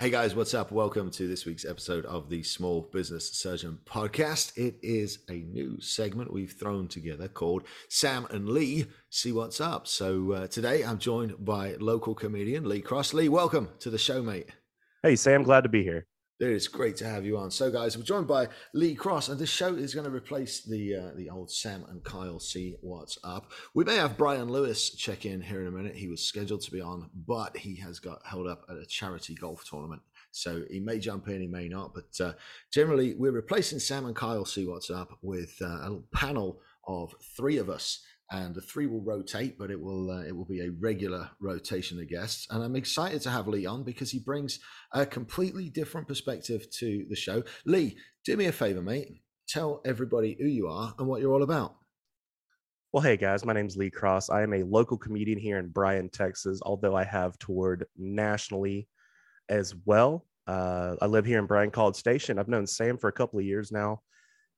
Hey guys, what's up? Welcome to this week's episode of the Small Business Surgeon Podcast. It is a new segment we've thrown together called Sam and Lee See What's Up. So uh, today I'm joined by local comedian Lee Cross. Lee, welcome to the show, mate. Hey, Sam, glad to be here. Dude, it's great to have you on. So, guys, we're joined by Lee Cross, and this show is going to replace the uh, the old Sam and Kyle see what's up. We may have Brian Lewis check in here in a minute. He was scheduled to be on, but he has got held up at a charity golf tournament, so he may jump in, he may not. But uh, generally, we're replacing Sam and Kyle see what's up with uh, a panel of three of us and the three will rotate, but it will uh, it will be a regular rotation of guests. And I'm excited to have Lee on because he brings a completely different perspective to the show. Lee, do me a favor, mate. Tell everybody who you are and what you're all about. Well, hey guys, my name's Lee Cross. I am a local comedian here in Bryan, Texas, although I have toured nationally as well. Uh, I live here in Bryan College Station. I've known Sam for a couple of years now.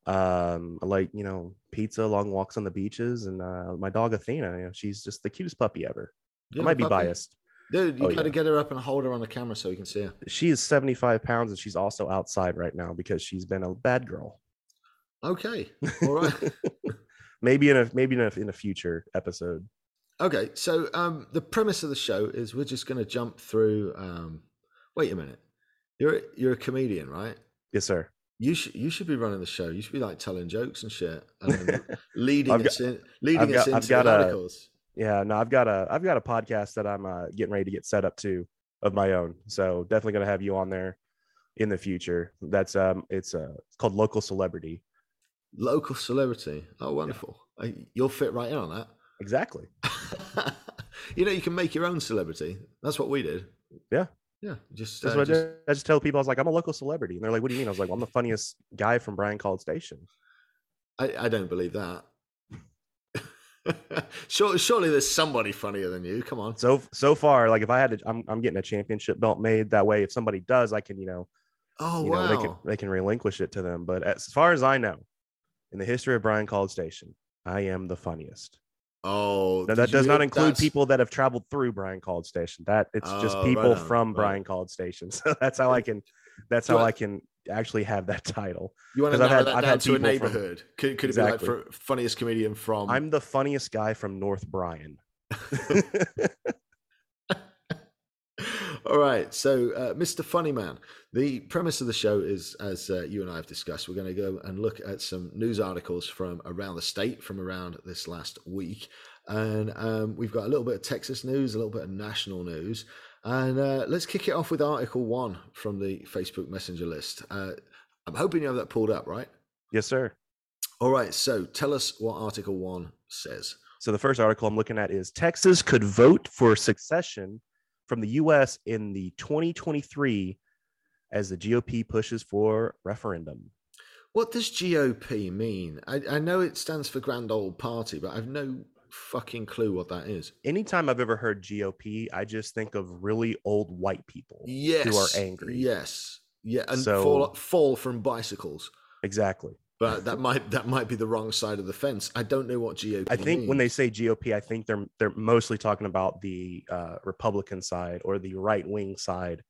Um, I like, you know, pizza, long walks on the beaches, and uh, my dog Athena. You know, she's just the cutest puppy ever. I might be puppy. biased. Dude, you oh, gotta yeah. get her up and hold her on the camera so you can see her. She is 75 pounds and she's also outside right now because she's been a bad girl. Okay. All right. maybe in a maybe in a in a future episode. Okay. So um the premise of the show is we're just gonna jump through um wait a minute. You're you're a comedian, right? Yes, sir. You should you should be running the show. You should be like telling jokes and shit, and leading us in, leading us into I've articles. A, yeah, no, I've got a I've got a podcast that I'm uh, getting ready to get set up to of my own. So definitely gonna have you on there in the future. That's um, it's uh, it's called Local Celebrity. Local Celebrity. Oh, wonderful! Yeah. You'll fit right in on that. Exactly. you know, you can make your own celebrity. That's what we did. Yeah, yeah, just, uh, just... I, I, just tell people I was like, I'm a local celebrity, and they're like, "What do you mean?" I was like, well, "I'm the funniest guy from Bryan College Station." I, I don't believe that. surely, surely there's somebody funnier than you. Come on. So so far, like if I had to, I'm I'm getting a championship belt made. That way, if somebody does, I can you know, oh you wow, know, they can they can relinquish it to them. But as far as I know, in the history of Bryan College Station, I am the funniest. Oh, that does not include that's... people that have traveled through Bryan College Station. That it's oh, just people right on, from right. Bryan College Station. So that's how I can. That's how I, I can actually have that title. You want to narrow had, that I've down to a neighborhood? From, could, could exactly. it be like for funniest comedian from? I'm the funniest guy from North Bryan. All right, so uh, Mr. Funny Man. The premise of the show is, as uh, you and I have discussed, we're going to go and look at some news articles from around the state from around this last week, and um, we've got a little bit of Texas news, a little bit of national news, and uh, let's kick it off with Article One from the Facebook Messenger list. Uh, I'm hoping you have that pulled up, right? Yes, sir. All right, so tell us what Article One says. So the first article I'm looking at is Texas could vote for secession from the US in the 2023 as the GOP pushes for referendum. What does GOP mean? I, I know it stands for Grand Old Party, but I've no fucking clue what that is. Anytime I've ever heard GOP, I just think of really old white people yes, who are angry. Yes. Yeah. And so, fall, fall from bicycles. Exactly. But that might that might be the wrong side of the fence. I don't know what GOP. I think when they say GOP, I think they're they're mostly talking about the uh, Republican side or the right wing side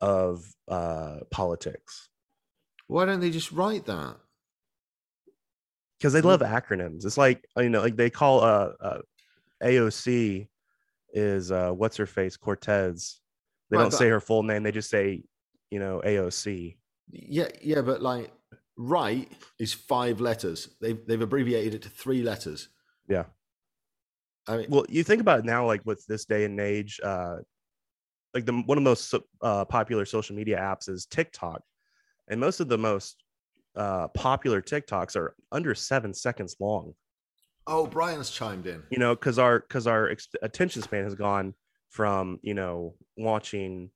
of uh, politics why don't they just write that? because they love acronyms. It's like you know, like they call uh, uh AOC is uh what's her face Cortez. They Right, don't say her full name. They just say you know AOC. Yeah, yeah, but like right is five letters. They've they've abbreviated it to three letters. Yeah. I mean, Well, you think about it now, like with this day and age, uh, like the one of the most uh, popular social media apps is TikTok, and most of the most uh, popular TikToks are under seven seconds long. oh, Brian's chimed in. You know, because our because our ex- attention span has gone from you know watching.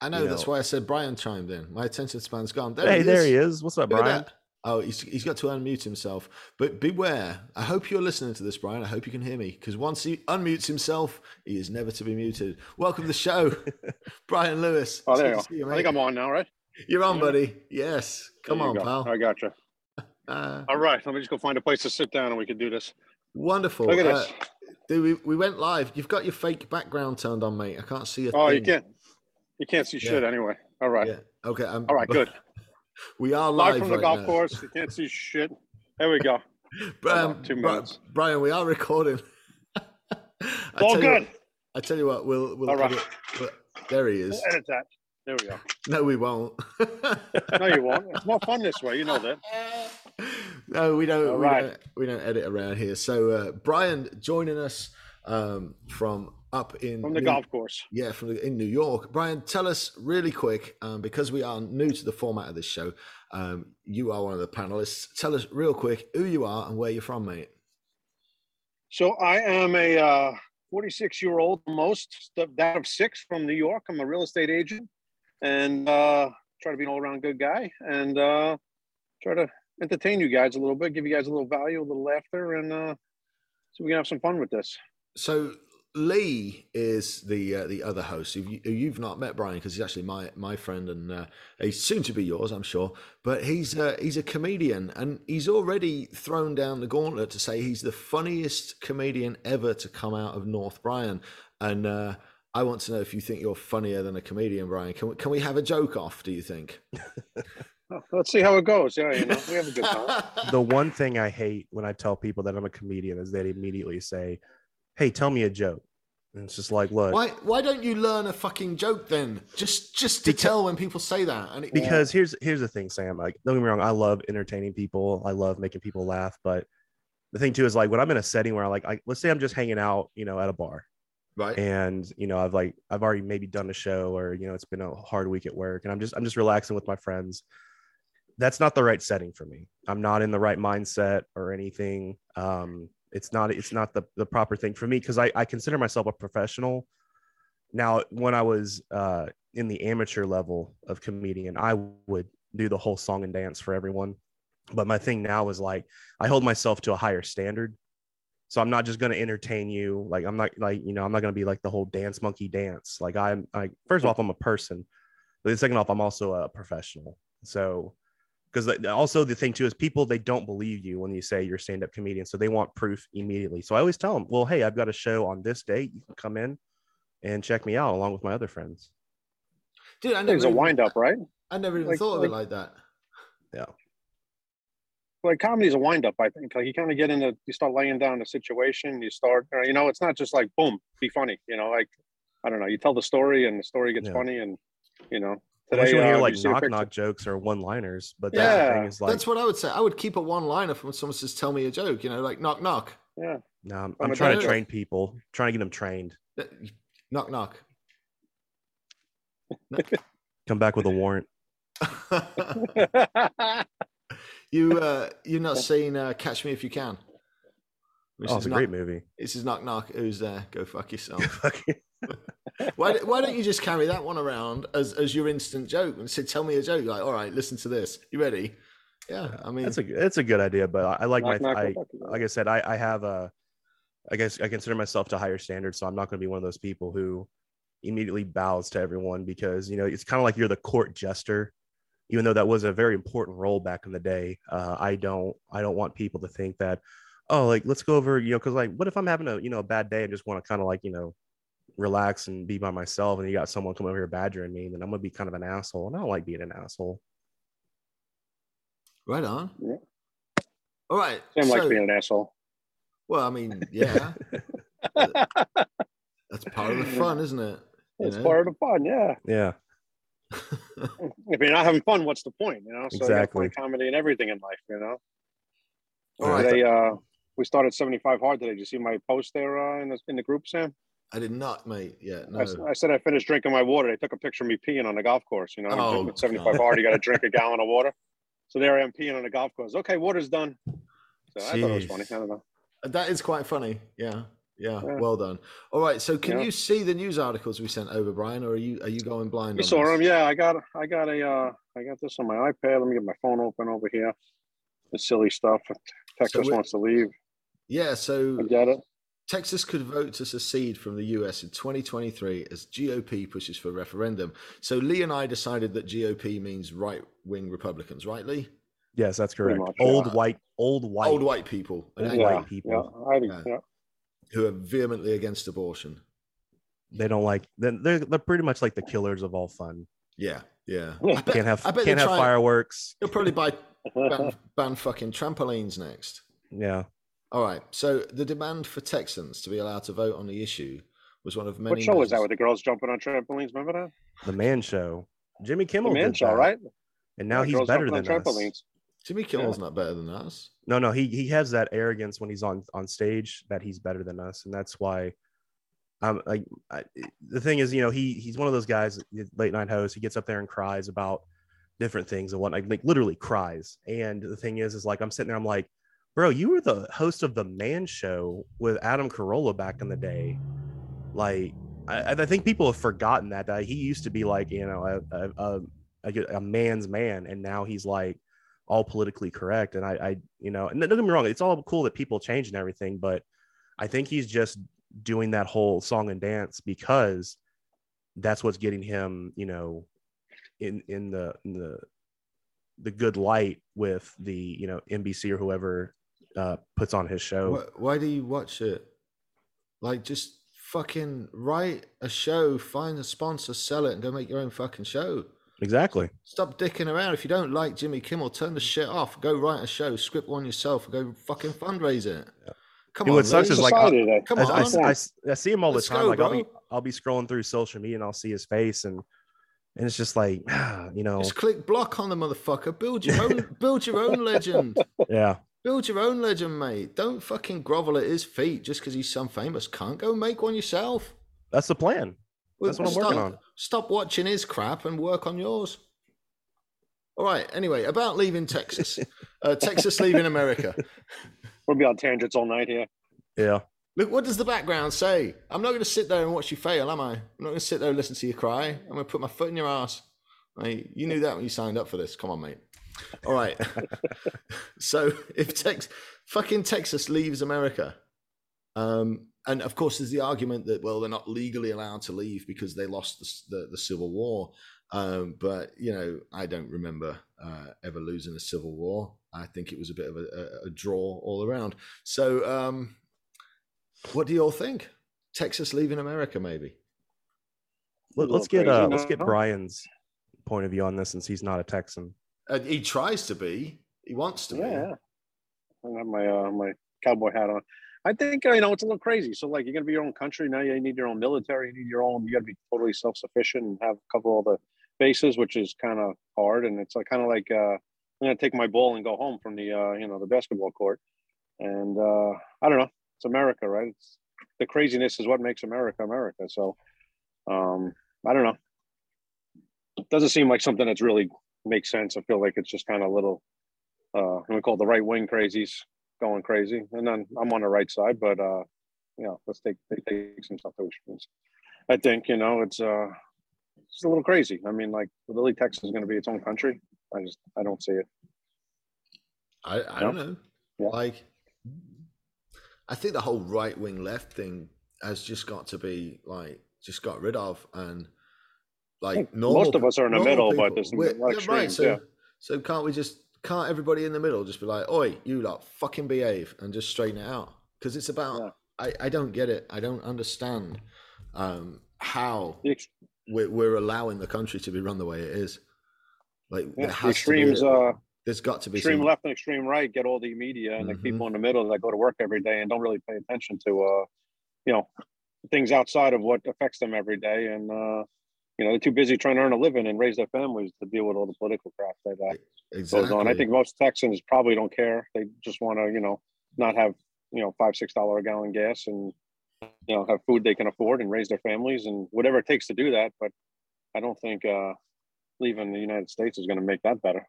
I know, you that's know. why I said Brian chimed in. My attention span's gone. There hey, he there is. he is. What's up, Look Brian? Oh, he's, he's got to unmute himself. But beware. I hope you're listening to this, Brian. I hope you can hear me because once he unmutes himself, he is never to be muted. Welcome to the show, Brian Lewis. Oh, there you go. you, I think. I'm on now, right? You're on, Yeah. buddy. Yes. Come on, go. pal. I got you. Uh, All right, let me just go find a place to sit down and we can do this. wonderful. Look at Uh, this. dude, we, we went live. You've got your fake background turned on, mate. I can't see a Oh, you can't. You can't see shit Yeah. anyway. All right. Yeah. Okay. I'm, All right. Good. We are Live live from the right golf now. course. You can't see shit. There we go. Brian, on, two minutes. Brian, we are recording. All you what- good. I tell you what, we'll, we'll All right. edit- there he is. We'll edit that. There we go. No, we won't. No, you won't. It's more fun this way. You know that. no, we don't. All we right. don't. We don't edit around here. So, uh, Brian joining us um, from up in From the New- golf course. Yeah, from the, in New York. Brian, tell us really quick um, because we are new to the format of this show. Um, you are one of the panelists. Tell us real quick who you are and where you're from, mate. So I am a uh, 46 year old, most st- that of six from New York. I'm a real estate agent and uh, try to be an all around good guy and uh, try to entertain you guys a little bit, give you guys a little value, a little laughter, and uh, so we can have some fun with this. So Lee is the uh, the other host who you, who you've not met, Brian, because he's actually my my friend and uh, he's soon to be yours, I'm sure. But he's uh, he's a comedian and he's already thrown down the gauntlet to say he's the funniest comedian ever to come out of North Bryan. And uh, I want to know if you think you're funnier than a comedian, Brian. Can we, can we have a joke off? Do you think? Let's see how it goes. Yeah, you know, we have a good time. the one thing I hate when I tell people that I'm a comedian is they immediately say, "Hey, tell me a joke." And it's just like, look, Why why don't you learn a fucking joke then? Just just to Because- tell when people say that. And it, because here's here's the thing, Sam. Like, don't get me wrong, I love entertaining people. I love making people laugh. But the thing too is like when I'm in a setting where I like, I, let's say I'm just hanging out, you know, at a bar, right. and you know, I've like I've already maybe done a show, or you know, it's been a hard week at work, and I'm just I'm just relaxing with my friends. That's not the right setting for me. I'm not in the right mindset or anything. Um, it's not it's not the the proper thing for me because I I consider myself a professional. Now, when I was uh, in the amateur level of comedian, I would do the whole song and dance for everyone. But my thing now is like I hold myself to a higher standard. So I'm not just going to entertain you. Like I'm not like you know I'm not going to be like the whole dance monkey dance. Like I'm like first off I'm a person, but second off I'm also a professional. So because also the thing too is people they don't believe you when you say you're a stand-up comedian, so they want proof immediately. So I always tell them, well, hey, I've got a show on this date. You can come in and check me out along with my other friends. Dude, I I think never a even- wind up, right? I never even Like- thought of it like- that yeah Like comedy is a wind up, I think. Like you kind of get into, you start laying down the situation, you start, uh, you know, it's not just like boom, be funny. You know, like I don't know, you tell the story and the story gets Yeah. funny, and you know, Unless you want to hear like knock knock jokes or one liners, but that's Yeah, thing is like That's what I would say. I would keep a one-liner from when someone says, "Tell me a joke." You know, like knock knock, Yeah, no, I'm, on I'm trying to date. train people, trying to get them trained. Uh, knock knock. Come back with a warrant. you uh, you've not seen uh, Catch Me If You Can? This Oh, is it's a knock, great movie. This is knock knock. Who's there? Go fuck yourself. Fucking- why, why don't you just carry that one around as, as your instant joke and say, "Tell me a joke"? Like, all right, listen to this. You ready? Yeah, I mean, that's a that's a good idea, but I, I like Knock, my knock, I, go like I said, I, I have a, I guess I consider myself to higher standards, so I'm not going to be one of those people who immediately bows to everyone because you know it's kind of like you're the court jester even though that was a very important role back in the day. Uh, I don't I don't want people to think that oh like let's go over you know because like what if I'm having a you know a bad day and just want to kind of like you know relax and be by myself and you got someone come over here badgering me then I'm gonna be kind of an asshole and I don't like being an asshole. Right on. Yeah. All right. Sam so- likes being an asshole. Well, I mean, yeah, that's part of the fun, isn't it? You It's know? part of the fun, yeah. Yeah, If you're not having fun, what's the point? You know, so Exactly. find comedy and everything in life. You know. All right. They uh, we started 75 hard today. Did you see my post there uh, in the in the group, Sam? I did not, mate. Yeah, I no. s- I, said I finished drinking my water. They took a picture of me peeing on the golf course. You know, I'm Oh, drinking at 75 God. hard. You got to drink a gallon of water. So there I am peeing on the golf course. Okay, water's done. So I thought it was funny. I don't know. That is quite funny. Yeah. Yeah, Yeah. well done. All right, so can Yeah. you see the news articles we sent over, Brian, or are you are you going blind? You saw this? him, yeah. I got I got a uh, I got this on my iPad. Let me get my phone open over here. The silly stuff. Texas we- wants to leave. Yeah, so I get it. Texas could vote to secede from the US in 2023 as GOP pushes for referendum. So Lee and I decided that GOP means right wing Republicans, right, Lee? yes, that's correct. much, old yeah. white, old white, Old white people and Yeah. angry white Yeah, people. I, Yeah. Uh, yeah. who are vehemently against abortion. They don't like. Then they're they're pretty much like the killers of all fun. Yeah, yeah. Yeah. I bet, Can't have I bet can't have try- fireworks. They'll probably buy ban, ban fucking trampolines next. Yeah, All right. So the demand for Texans to be allowed to vote on the issue was one of many. What show was that with the girls jumping on trampolines? Remember that? the Man Show. Jimmy Kimmel. The man did show, that, right? and now Yeah, he's better than us. trampolines. Jimmy Kimmel's not better than us. No, no, he he has that arrogance when he's on on stage that he's better than us, and that's why. I'm like I, the thing is, you know, he he's one of those guys, late night host. He gets up there and cries about different things and whatnot, like literally cries. And the thing is, is like I'm sitting there, I'm like, bro, you were the host of the Man Show with Adam Carolla back in the day. Like, I, I think people have forgotten that that he used to be like, you know, a a, a, a, man's man, and now he's like all politically correct. And I, I, you know, and don't get me wrong, it's all cool that people change and everything, but I think he's just doing that whole song and dance because that's what's getting him, you know, in in the in the the good light with the you know NBC or whoever uh, puts on his show. Why, why do you watch it? Like, just fucking write a show, find a sponsor, sell it, and go make your own fucking show. Exactly. Stop dicking around. If you don't like Jimmy Kimmel, turn the shit off. Go write a show, script one yourself, and go fucking fundraise it. Come You on, what sucks is like, Society come I, on. I- I- I see him all the Let's time. go, like I'll be. I'll be scrolling through social media and I'll see his face and and it's just like you know Just click block on the motherfucker. Build your own. build your own legend. yeah Build your own legend, mate. Don't fucking grovel at his feet just because he's some famous cunt. Go make one yourself. that's the plan. Well, That's what I'm stop, working on. Stop watching his crap and work on yours. All right. Anyway, about leaving Texas. uh, Texas leaving America. We'll be on tangents all night here. Yeah. Look, what does the background say? I'm not going to sit there and watch you fail, am I? I'm not going to sit there and listen to you cry. I'm going to put my foot in your ass. Mate, you knew that when you signed up for this. Come on, mate. All right. so if Tex, fucking Texas leaves America, um, and of course there's the argument that well they're not legally allowed to leave because they lost the the, the Civil War. Um, but you know, I don't remember uh, ever losing a civil war. I think it was a bit of a, a, a draw all around. So, um, what do you all think? Texas leaving America, maybe? Let, us get uh let's get? Brian's point of view on this since he's not a Texan. Uh, he tries to be. He wants to Yeah. I have my uh, my cowboy hat on. I think uh, you know it's a little crazy. So like you're gonna be your own country now. You need your own military. You need your own. You got to be totally self sufficient and have cover all the bases, which is kind of hard. And it's like kind of like uh, I'm gonna take my ball and go home from the uh, you know the basketball court. And uh, I don't know. It's America, right? It's the craziness is what makes America America. So um, I don't know. Doesn't seem like something that's really makes sense. I feel like it's just kind of little uh we call the right wing crazies going crazy. And then I'm on the right side, but uh you know, let's take take, some situations. I think, you know, it's uh it's a little crazy. I mean, like Lily, Texas is gonna be its own country. I just I don't see it. I, I don't know. Yeah. Like, I think the whole right wing left thing has just got to be like just got rid of, and like normal. Most of us are in the middle, but there's We're- a lot of yeah, right. So, yeah. so can't we just can't everybody in the middle just be like, "Oi, you lot, fucking behave," and just straighten it out? Because it's about. Yeah. I I don't get it. I don't understand um, how we're, we're allowing the country to be run the way it is. Like yeah, there the has extremes, to be. uh, there's got to be extreme some, left and extreme right get all the media, and the Mhm. people in the middle that go to work every day and don't really pay attention to, uh, you know, things outside of what affects them every day, and uh, you know, they're too busy trying to earn a living and raise their families to deal with all the political crap that uh, exactly. goes on. I think most Texans probably don't care. They just want to, you know, not have, you know, five, six dollar a gallon gas and, you know, have food they can afford and raise their families and whatever it takes to do that. But I don't think uh, leaving the United States is going to make that better.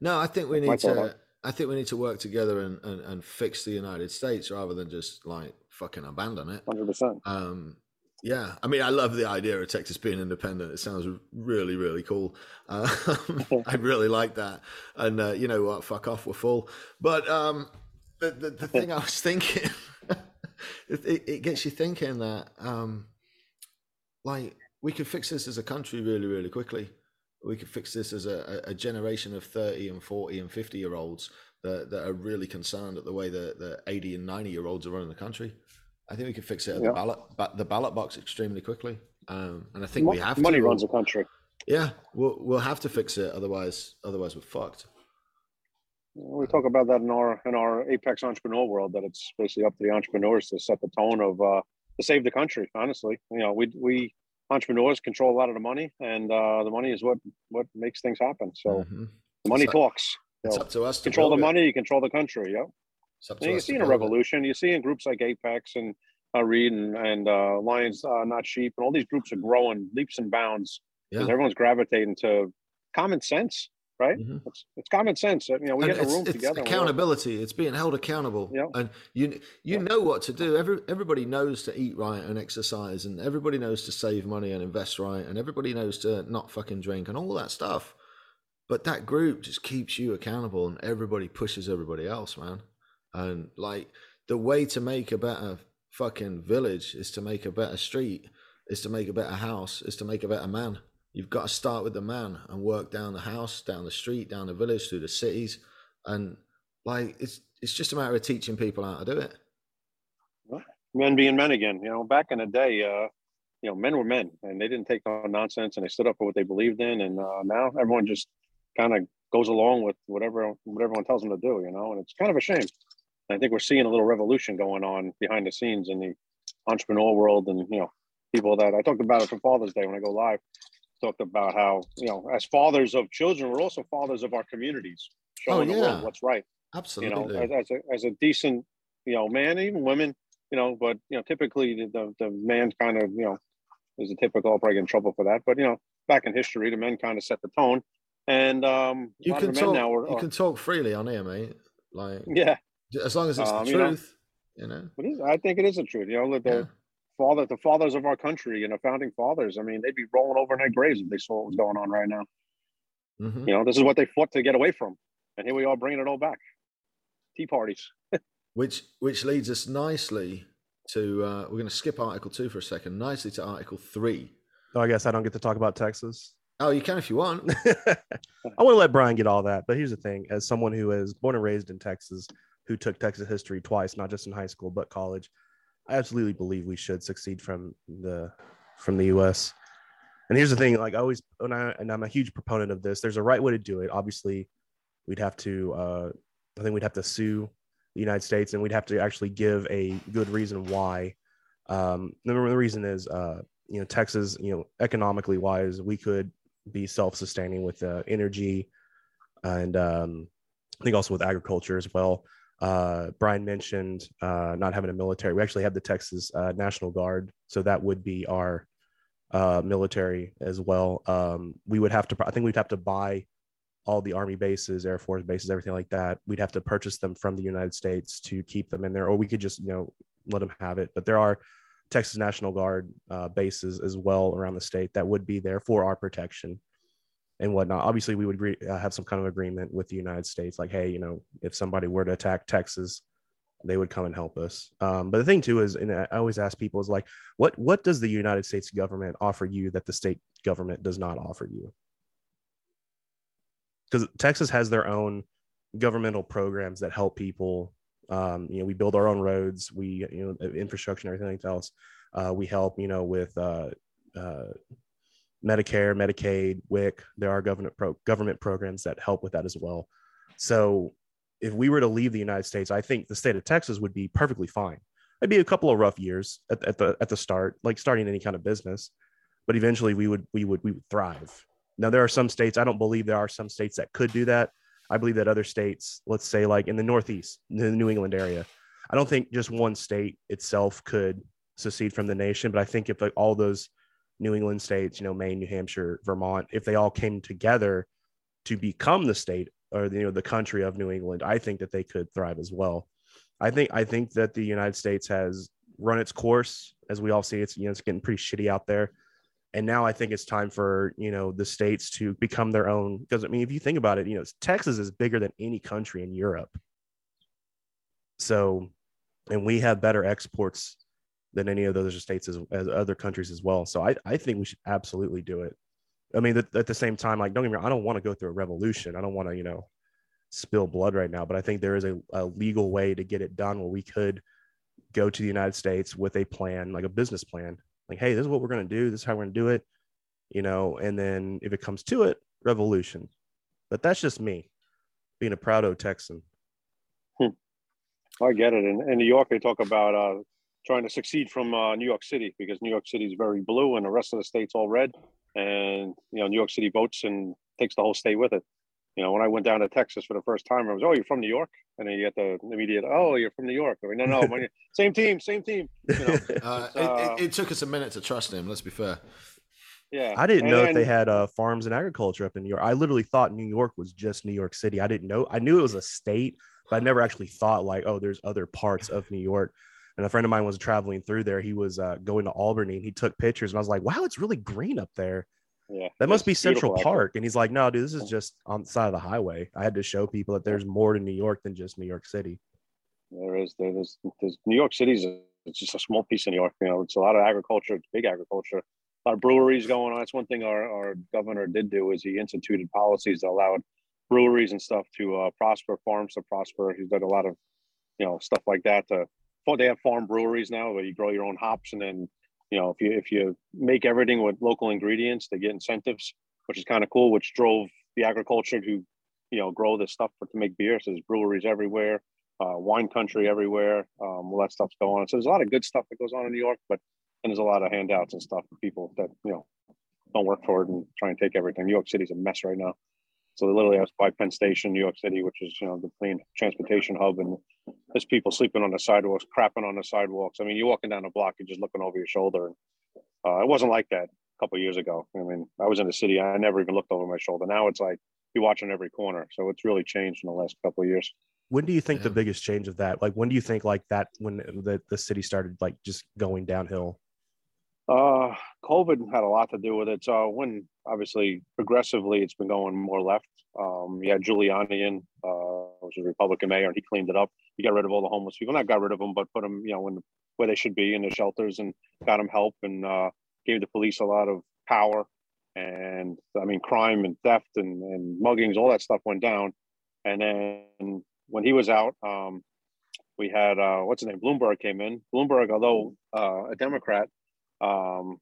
No, I think we need to. I think we need to work together and, and, and fix the United States rather than just like fucking abandon it. Hundred percent. Yeah, I mean, I love the idea of Texas being independent. It sounds really, really cool. Uh, I really like that. And uh, you know what? Fuck off, we're full. But um, the, the the thing I was thinking, it, it, gets you thinking that um, like we could fix this as a country really, really quickly. We could fix this as a, a a generation of thirty and forty and fifty year olds that, that are really concerned at the way that the eighty and ninety year olds are running the country. I think we could fix it at Yeah. the ballot, ba- the ballot box extremely quickly, um, and I think we have Money to. runs a country. Yeah, we'll we'll have to fix it. Otherwise, otherwise we're fucked. We talk about that in our in our apex entrepreneur world that it's basically up to the entrepreneurs to set the tone of uh, to save the country. Honestly, you know, we we entrepreneurs control a lot of the money, and uh, the money is what what makes things happen. So Mhm. the money It's up- talks. It's So up to us to control the it. money, you control the country. Yeah. It's up to you see in a build it. revolution, you see in groups like Apex and uh, Reed and, and uh, Lions uh, Not Sheep, and all these groups are growing leaps and bounds because Yeah. everyone's gravitating to common sense, right? Mhm. It's, it's common sense. You know, we And get in a room it's together. accountability. It's being held accountable. Yeah. And you you Yeah. know what to do. Every everybody knows to eat right and exercise, and everybody knows to save money and invest right, and everybody knows to not fucking drink and all that stuff. But that group just keeps you accountable, and everybody pushes everybody else, man. And like the way to make a better fucking village is to make a better street, is to make a better house, is to make a better man. You've got to start with the man and work down the house, down the street, down the village, through the cities, and like it's it's just a matter of teaching people how to do it. men being men again. You know, back in the day, uh, you know, men were men and they didn't take on nonsense and they stood up for what they believed in. And uh, now everyone just kind of goes along with whatever what everyone tells them to do. You know, and it's kind of a shame. I think we're seeing a little revolution going on behind the scenes in the entrepreneur world, and you know, people that I talked about it for Father's Day when I go live. Talked about how you know, as fathers of children, we're also fathers of our communities, showing the yeah. world what's right Absolutely. you know, as, as, a, as a decent, you know, man, even women, you know, but, you know, typically the, the, the man kind of, you know, is a typical, I'll probably get in trouble for that. But, you know, back in history, the men kind of set the tone. And um, you can talk. now are, you can talk freely on here, mate. Like yeah, as long as it's Um, the you know, truth, you know. it is, I think it is the truth. You know, the Yeah. father, the fathers of our country and the founding fathers, I mean, they'd be rolling over in their graves if they saw what was going on right now. Mhm. You know, this is what they fought to get away from. And here we are bringing it all back. Tea parties. Which which leads us nicely to uh, we're going to skip Article Two for a second. Nicely to Article Three. Oh, I guess I don't get to talk about Texas. Oh, you can if you want. I want to let Brian get all that, but here's the thing: as someone who is born and raised in Texas, who took Texas history twice, not just in high school but college, I absolutely believe we should succeed from the from the U.S. And here's the thing: like I always, I and I'm a huge proponent of this. There's a right way to do it. Obviously, we'd have to. Uh, I think we'd have to sue the United States, and we'd have to actually give a good reason why. Um, the, the reason is, uh, you know, Texas, you know, economically wise, we could be self-sustaining with uh, energy and um, I think also with agriculture as well. Uh, Brian mentioned uh, not having a military. We actually have the Texas uh, National Guard, so that would be our uh, military as well. Um, we would have to, I think we'd have to buy all the Army bases, Air Force bases, everything like that. We'd have to purchase them from the United States to keep them in there, or we could just, you know, let them have it. But there are Texas National Guard uh, bases as well around the state that would be there for our protection and whatnot. Obviously, we would agree, uh, have some kind of agreement with the United States, like, hey, you know, if somebody were to attack Texas, they would come and help us. Um, but the thing too is, and I always ask people is like, what what does the United States government offer you that the state government does not offer you? Because Texas has their own governmental programs that help people. Um, you know, we build our own roads, we you know infrastructure and everything else. Uh, we help you know with uh, uh, Medicare, Medicaid, WIC. There are government pro- government programs that help with that as well. So if we were to leave the United States, I think the state of Texas would be perfectly fine. It'd be a couple of rough years at, at the at the start, like starting any kind of business, but eventually we would we would we would thrive. Now there are some states I don't believe there are some states that could do that. I believe that other states, let's say like in the Northeast, the New England area, I don't think just one state itself could secede from the nation, but I think if like all those New England states, you know, Maine, New Hampshire, Vermont, if they all came together to become the state or you know the country of New England, I think that they could thrive as well. I think I think that the United States has run its course, as we all see. It's you know it's getting pretty shitty out there, and now I think it's time for you know the states to become their own. Because I mean, if you think about it, you know Texas is bigger than any country in Europe. So, and we have better exports than any of those states as, as other countries as well. So I, I think we should absolutely do it. I mean, at, at the same time, like, don't get me wrong, I don't want to go through a revolution. I don't want to, you know, spill blood right now, but I think there is a, a legal way to get it done where we could go to the United States with a plan, like a business plan. Like, hey, this is what we're going to do. This is how we're going to do it, you know, and then if it comes to it, revolution. But that's just me being a proud O Texan. Hmm. I get it. In, in New York, they talk about uh, trying to succeed from uh, New York City because New York City is very blue and the rest of the state's all red and you know New York City votes and takes the whole state with it. You know, when I went down to Texas for the first time, I was, "Oh, you're from New York," and then you get the immediate, "Oh, you're from New York." I mean, no, no, same team, same team. You know, uh, it, uh, it, it, took us a minute to trust him. Let's be fair. Yeah, I didn't and, know if they had uh, farms and agriculture up in New York. I literally thought New York was just New York City. I didn't know. I knew it was a state, but I never actually thought like, oh, there's other parts of New York. And a friend of mine was traveling through there. He was uh, going to Albany and he took pictures, and I was like, wow, it's really green up there. Yeah. That must be Central Park. Actually. And he's like, no, dude, this is just on the side of the highway. I had to show people that there's more to New York than just New York City. There is. There's, there's New York City's it's just a small piece of New York. You know, it's a lot of agriculture, it's big agriculture, a lot of breweries going on. That's one thing our, our governor did do is he instituted policies that allowed breweries and stuff to uh, prosper, farms to prosper. He's done a lot of, you know, stuff like that. To, they have farm breweries now where you grow your own hops and then you know if you if you make everything with local ingredients they get incentives which is kind of cool which drove the agriculture to you know grow this stuff for to make beer. So there's breweries everywhere uh, wine country everywhere um, all that stuff's going on. So there's a lot of good stuff that goes on in new york but and there's a lot of handouts and stuff for people that you know don't work for it and try and take everything. New york city's a mess right now. So they literally have by Penn Station, New York City, which is you know the main transportation hub, and there's people sleeping on the sidewalks, crapping on the sidewalks. I mean, you're walking down the block, you're just looking over your shoulder. And, uh, it wasn't like that a couple years ago. I mean, I was in the city, I never even looked over my shoulder. Now it's like you're watching every corner. So it's really changed in the last couple of years. When do you think yeah. the biggest change of that? Like, when do you think like that when the, the city started like just going downhill? Uh, COVID had a lot to do with it. So when obviously progressively it's been going more left. Um, had Giuliani in, uh, was a Republican mayor, and he cleaned it up. He got rid of all the homeless people. Not got rid of them, but put them, you know, in where they should be in the shelters, and got them help, and uh, gave the police a lot of power. And I mean, crime and theft and, and muggings, all that stuff went down. And then when he was out, um, we had uh, what's his name? Bloomberg came in. Bloomberg, although uh, a Democrat, um,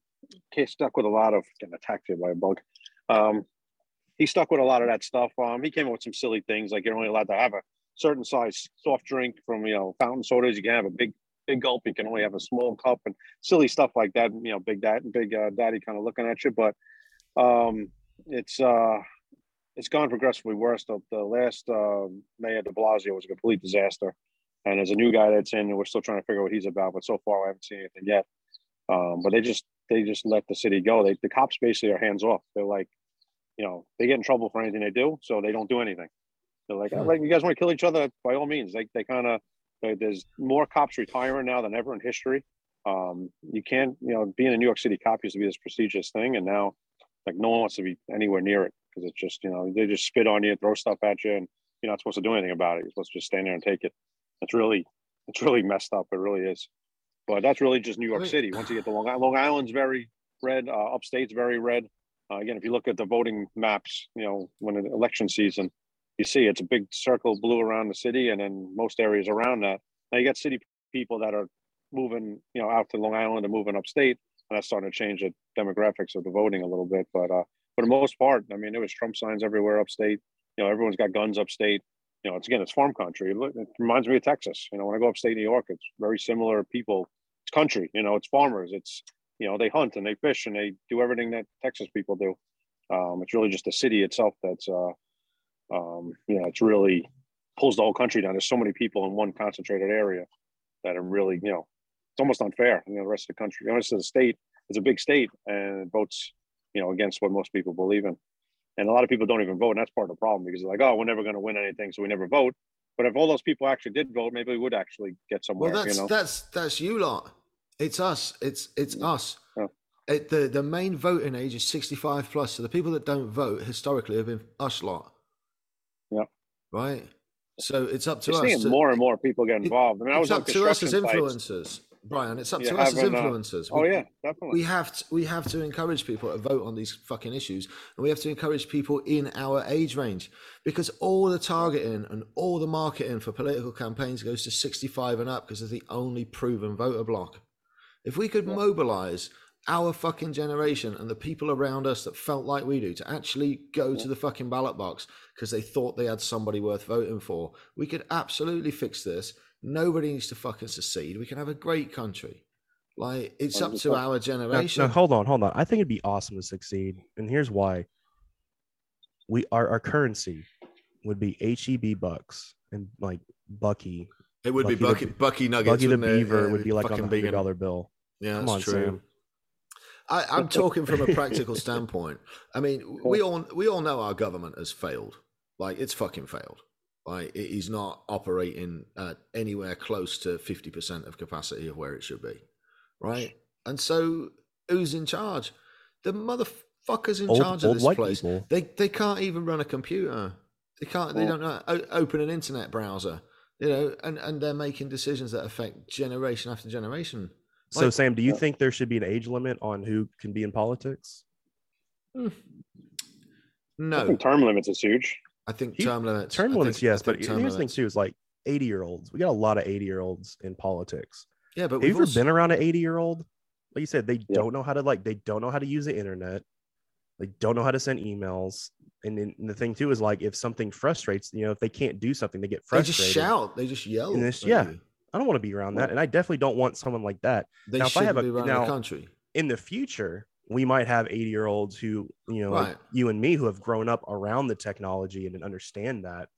stuck with a lot of getting attacked here by a bug. Um, he stuck with a lot of that stuff. Um, he came up with some silly things like you're only allowed to have a certain size soft drink from you know fountain sodas. You can have a big big gulp. You can only have a small cup and silly stuff like that. You know, big dad, big uh, daddy kind of looking at you. But um, it's uh, it's gone progressively worse. The, the last uh, mayor De Blasio was a complete disaster, and there's a new guy that's in, and we're still trying to figure out what he's about. But so far, I haven't seen anything yet. Um, but they just they just let the city go. They the cops basically are hands off. They're like, you know, they get in trouble for anything they do, so they don't do anything. They're like, like you guys want to kill each other? By all means. Like they kind of there's more cops retiring now than ever in history. Um, you can't, you know, being a New York City cop used to be this prestigious thing, and now like no one wants to be anywhere near it because it's just, you know, they just spit on you, throw stuff at you, and you're not supposed to do anything about it. You're supposed to just stand there and take it. It's really it's really messed up. It really is. But that's really just New York City. Once you get to Long Island, Long Island's very red. Uh, upstate's very red. Uh, again, if you look at the voting maps, you know, when it's election season, you see it's a big circle blue around the city, and then most areas around that. Now you got city people that are moving, you know, out to Long Island and moving upstate, and that's starting to change the demographics of the voting a little bit. But uh, for the most part, I mean, there was Trump signs everywhere upstate. You know, everyone's got guns upstate. You know, it's again, it's farm country. It reminds me of Texas. You know, when I go upstate New York, it's very similar people. It's country. You know, it's farmers. It's you know, they hunt and they fish and they do everything that Texas people do. Um, it's really just the city itself that's, uh, um, you know, it's really pulls the whole country down. There's so many people in one concentrated area that are really, you know, it's almost unfair. You know, the rest of the country, the rest of the state, it's a big state and it votes, you know, against what most people believe in. And a lot of people don't even vote, and that's part of the problem because they're like, oh, we're never going to win anything, so we never vote. But if all those people actually did vote, maybe we would actually get somewhere. Well, that's you know, that's that's you lot. It's us. It's it's us. Yeah. It, the the main voting age is sixty five plus. So the people that don't vote historically have been us lot. Yeah. Right. So it's up to you're us. seeing to, more and more people get involved. I mean, I it's was up to us as sites. Brian. It's up You to us as influencers. Oh We- yeah, definitely. we have to, we have to encourage people to vote on these fucking issues and we have to encourage people in our age range because all the targeting and all the marketing for political campaigns goes to 65 and up because they're the only proven voter block if we could mobilize our fucking generation and the people around us that felt like we do to actually go to the fucking ballot box because they thought they had somebody worth voting for we could absolutely fix this nobody needs to fucking secede we can have a great country like it's up to our generation hold on, hold on. I think it'd be awesome to succeed, and here's why. We our our currency would be HEB bucks and like Buc-ee. It would Buc-ee be Buc-ee, Be- Buc-ee Nuggets. Buc-ee the? Beaver Yeah, would be like on fucking the hundred being- dollar bill. Yeah, Come that's on, true. Sam. I, I'm talking from a practical standpoint. I mean, we all we all know our government has failed. Like it's fucking failed. Like it is not operating at anywhere close to fifty percent of capacity of where it should be, right? And so, who's in charge? The motherfuckers in Old, charge of this place. people. They they can't even run a computer. They can't. They Well- don't know o- open an internet browser. You know, and and they're making decisions that affect generation after generation. So, Like- Sam, do you Yeah. think there should be an age limit on who can be in politics? Hmm. I No, think term limits is huge. I think You- term limits. Term limits, think- yes, but think here's term the thing too: is like eighty year olds. We got a lot of eighty year olds in politics. Yeah, but Have you ever also, been around an 80 year old? Like you said, they Yeah. don't know how to like they don't know how to use the internet. They don't know how to send emails. And then the thing too is like if something frustrates, you know, if they can't do something, they get frustrated. they just shout, they just yell. And this- yeah. you. I don't want to be around that. And I definitely don't want someone like that. they Now, if I shouldn't have a- be running now- the country. In the future, we might have 80 year olds who, you know, Right. you and me who have grown up around the technology and understand that.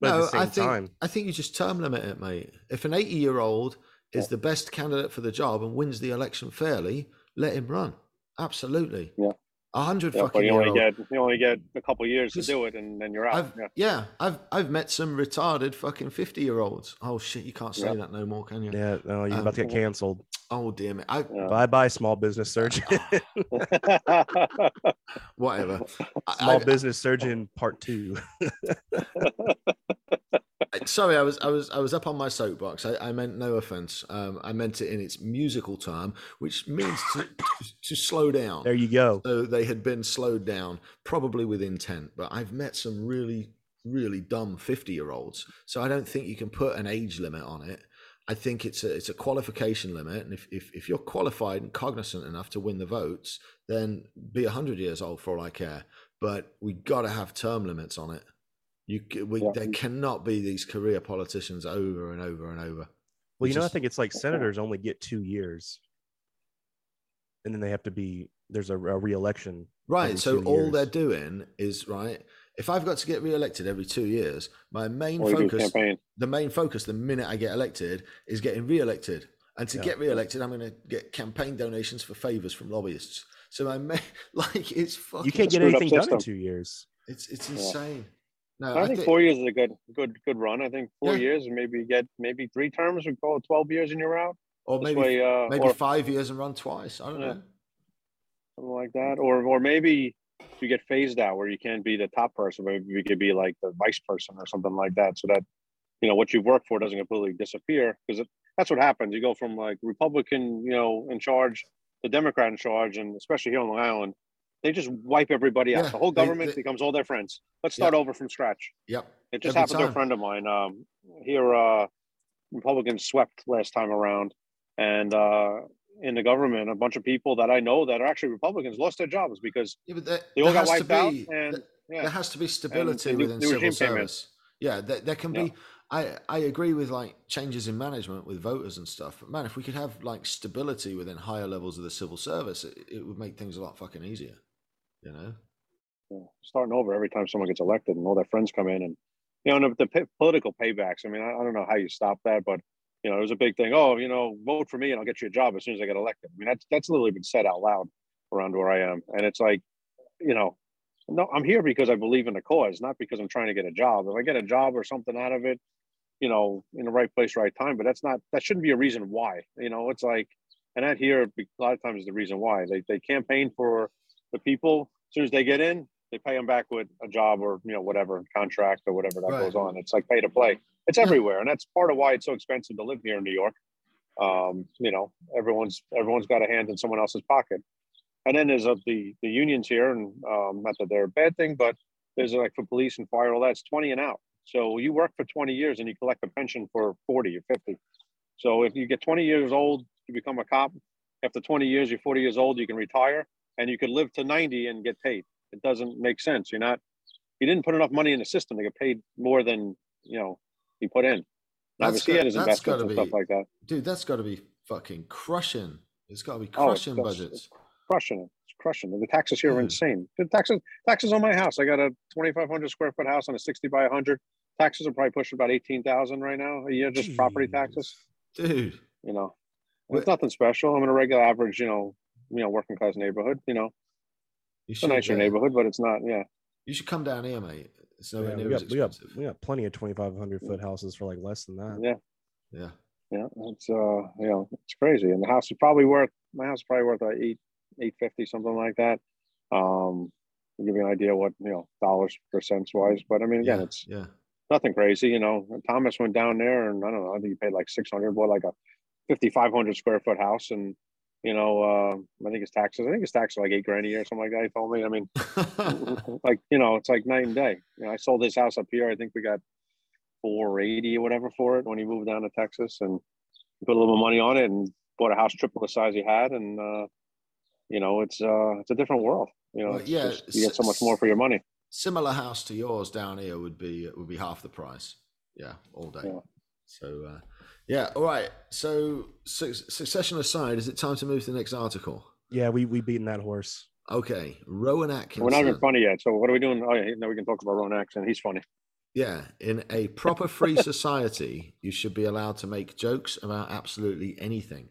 But at No, the same I think time, I think you just term limit it, mate. If an eighty-year-old is Yeah. the best candidate for the job and wins the election fairly, let him run. Absolutely. Yeah. A hundred Yeah, fucking you year only old. get you only get a couple years to do it, and then you're out. I've, Yeah. yeah. I've I've met some retarded fucking fifty-year-olds. Oh shit, you can't say Yeah. that no more, can you? yeah, no, you're Um, about to get canceled. Oh damn it! I, Yeah. Bye bye, small business surgeon. whatever. I- small I- business surgeon part two. sorry i was i was i was up on my soapbox. I, I meant no offense. Um, i meant it in its musical term which means to, to slow down. There you go. so they had been slowed down probably with intent but i've met some really really dumb 50 year olds so i don't think you can put an age limit on it. I think it's a it's a qualification limit and if, if, if you're qualified and cognizant enough to win the votes then be 100 years old for all i care but we got to have term limits on it you we, Yeah. there cannot be these career politicians over and over and over. Well, you know, I think it's like oh, senators only get two years, and then they have to be there's a, a re-election. Right. So all years. they're doing is right. If I've got to get re-elected every two years, my main Or focus, the main focus, the minute I get elected, is getting re-elected. And to Yeah. get re-elected, I'm going to get campaign donations for favors from lobbyists. So my main, like, it's fucking, You can't get anything done in two years. it's it's Yeah. No, I, I, think think, four years is a good, good, good run. I think four Yeah. years and maybe get maybe three terms. We call it twelve years and you're out. or maybe way, uh, maybe or five years and run twice. I don't Yeah. know. something like that, or or maybe you get phased out where you can't be the top person. Maybe you could be like the vice person or something like that. So that you know what you've worked for doesn't completely disappear because that's what happens. You go from like Republican, you know, in charge, the Democrat in charge, and especially here on Long Island, they just wipe everybody out. Yeah, the whole government they- becomes all their friends. Let's start over from scratch. Yep. It just Every happened to a friend of mine. Um, here, uh, Republicans swept last time around, and uh, in the government, a bunch of people that I know that are actually Republicans lost their jobs because Yeah, there, they all got has to wiped out. be- And there- yeah, there has to be stability the new- within new civil service. Yeah, there, there can Yeah. be. I I agree with like changes in management with voters and stuff. But man, if we could have like stability within higher levels of the civil service, it, it would make things a lot fucking easier. You know. yeah, starting over every time someone gets elected and all their friends come in and you know the, p- political paybacks. I mean, I, I don't know how you stop that, but you know, it was a big thing. Oh, you know, vote for me and I'll get you a job as soon as I get elected. I mean, that's that's literally been said out loud around where I am, and it's like, you know, no, I'm here because I believe in the cause, not because I'm trying to get a job. If I get a job or something out of it, you know, in the right place, right time. But that's not that shouldn't be a reason why. You know, it's like, and that here a lot of times is the reason why they they campaign for the people. As soon as they get in, they pay them back with a job or you know whatever contract or whatever that Right. goes on. It's like pay to play. It's Yeah. everywhere, and that's part of why it's so expensive to live here in New York. Um, you know, everyone's everyone's got a hand in someone else's pocket. And then there's uh, the the unions here, and um, not that they're a bad thing, but there's like for police and fire, all that's 20 and out. So you work for 20 years and you collect a pension for 40 or 50. So if you get 20 years old, you become a cop. After 20 years, you're 40 years old, you can retire, and you could live to 90 and get paid. It doesn't make sense. You're not. You didn't put enough money in the system to get paid more than you know you put in. That's he got- that's investments gotta and stuff be- like that. Dude, that's got to be fucking crushing. It's got to be Oh, it's crushing budgets. it's crushing it. It's crushing it. The taxes here are Dude. insane. The taxes taxes on my house. I got a 2,500 square foot house on a 60 by 100. Taxes are probably pushing about 18,000 right now a year, just property taxes. Dude, You know, it's nothing special. I'm in a regular average, you know, you know, working class neighborhood. You know, you it's a should, nicer uh, neighborhood, but it's not. Yeah, You should come down here, mate. It's nowhere Yeah, near we, as got, we, got, we got plenty of 2,500 foot houses for like less than that. yeah, Yeah. yeah. It's uh, you know, it's crazy. And the house is probably worth my house is probably worth like eight, eight fifty, something like that. Um, to give you an idea what you know dollars percents wise. But I mean, again, yeah. it's yeah. nothing crazy, you know. Thomas went down there, and I don't know. I think he paid like six hundred, what like a fifty five hundred square foot house, and you know, uh, I think his taxes. I think his taxes are like eight grand a year, or something like that. He told me. I mean, like you know, it's like night and day. You know, I sold this house up here. I think we got four eighty or whatever for it when he moved down to Texas, and put a little money on it and bought a house triple the size he had, and uh, you know, it's uh, it's a different world. You know, Well, yeah, just- you get so much more for your money. Similar house to yours down here would be would be half the price. Yeah, all day. Yeah. So uh, yeah, all right. So su- succession aside, is it time to move to the next article? Yeah, we we beaten that horse. Okay, Rowan Atkinson. We're not even funny yet, so what are we doing? Oh yeah, now we can talk about Ron Action. He's funny. Yeah, in a proper free society, you should be allowed to make jokes about absolutely anything.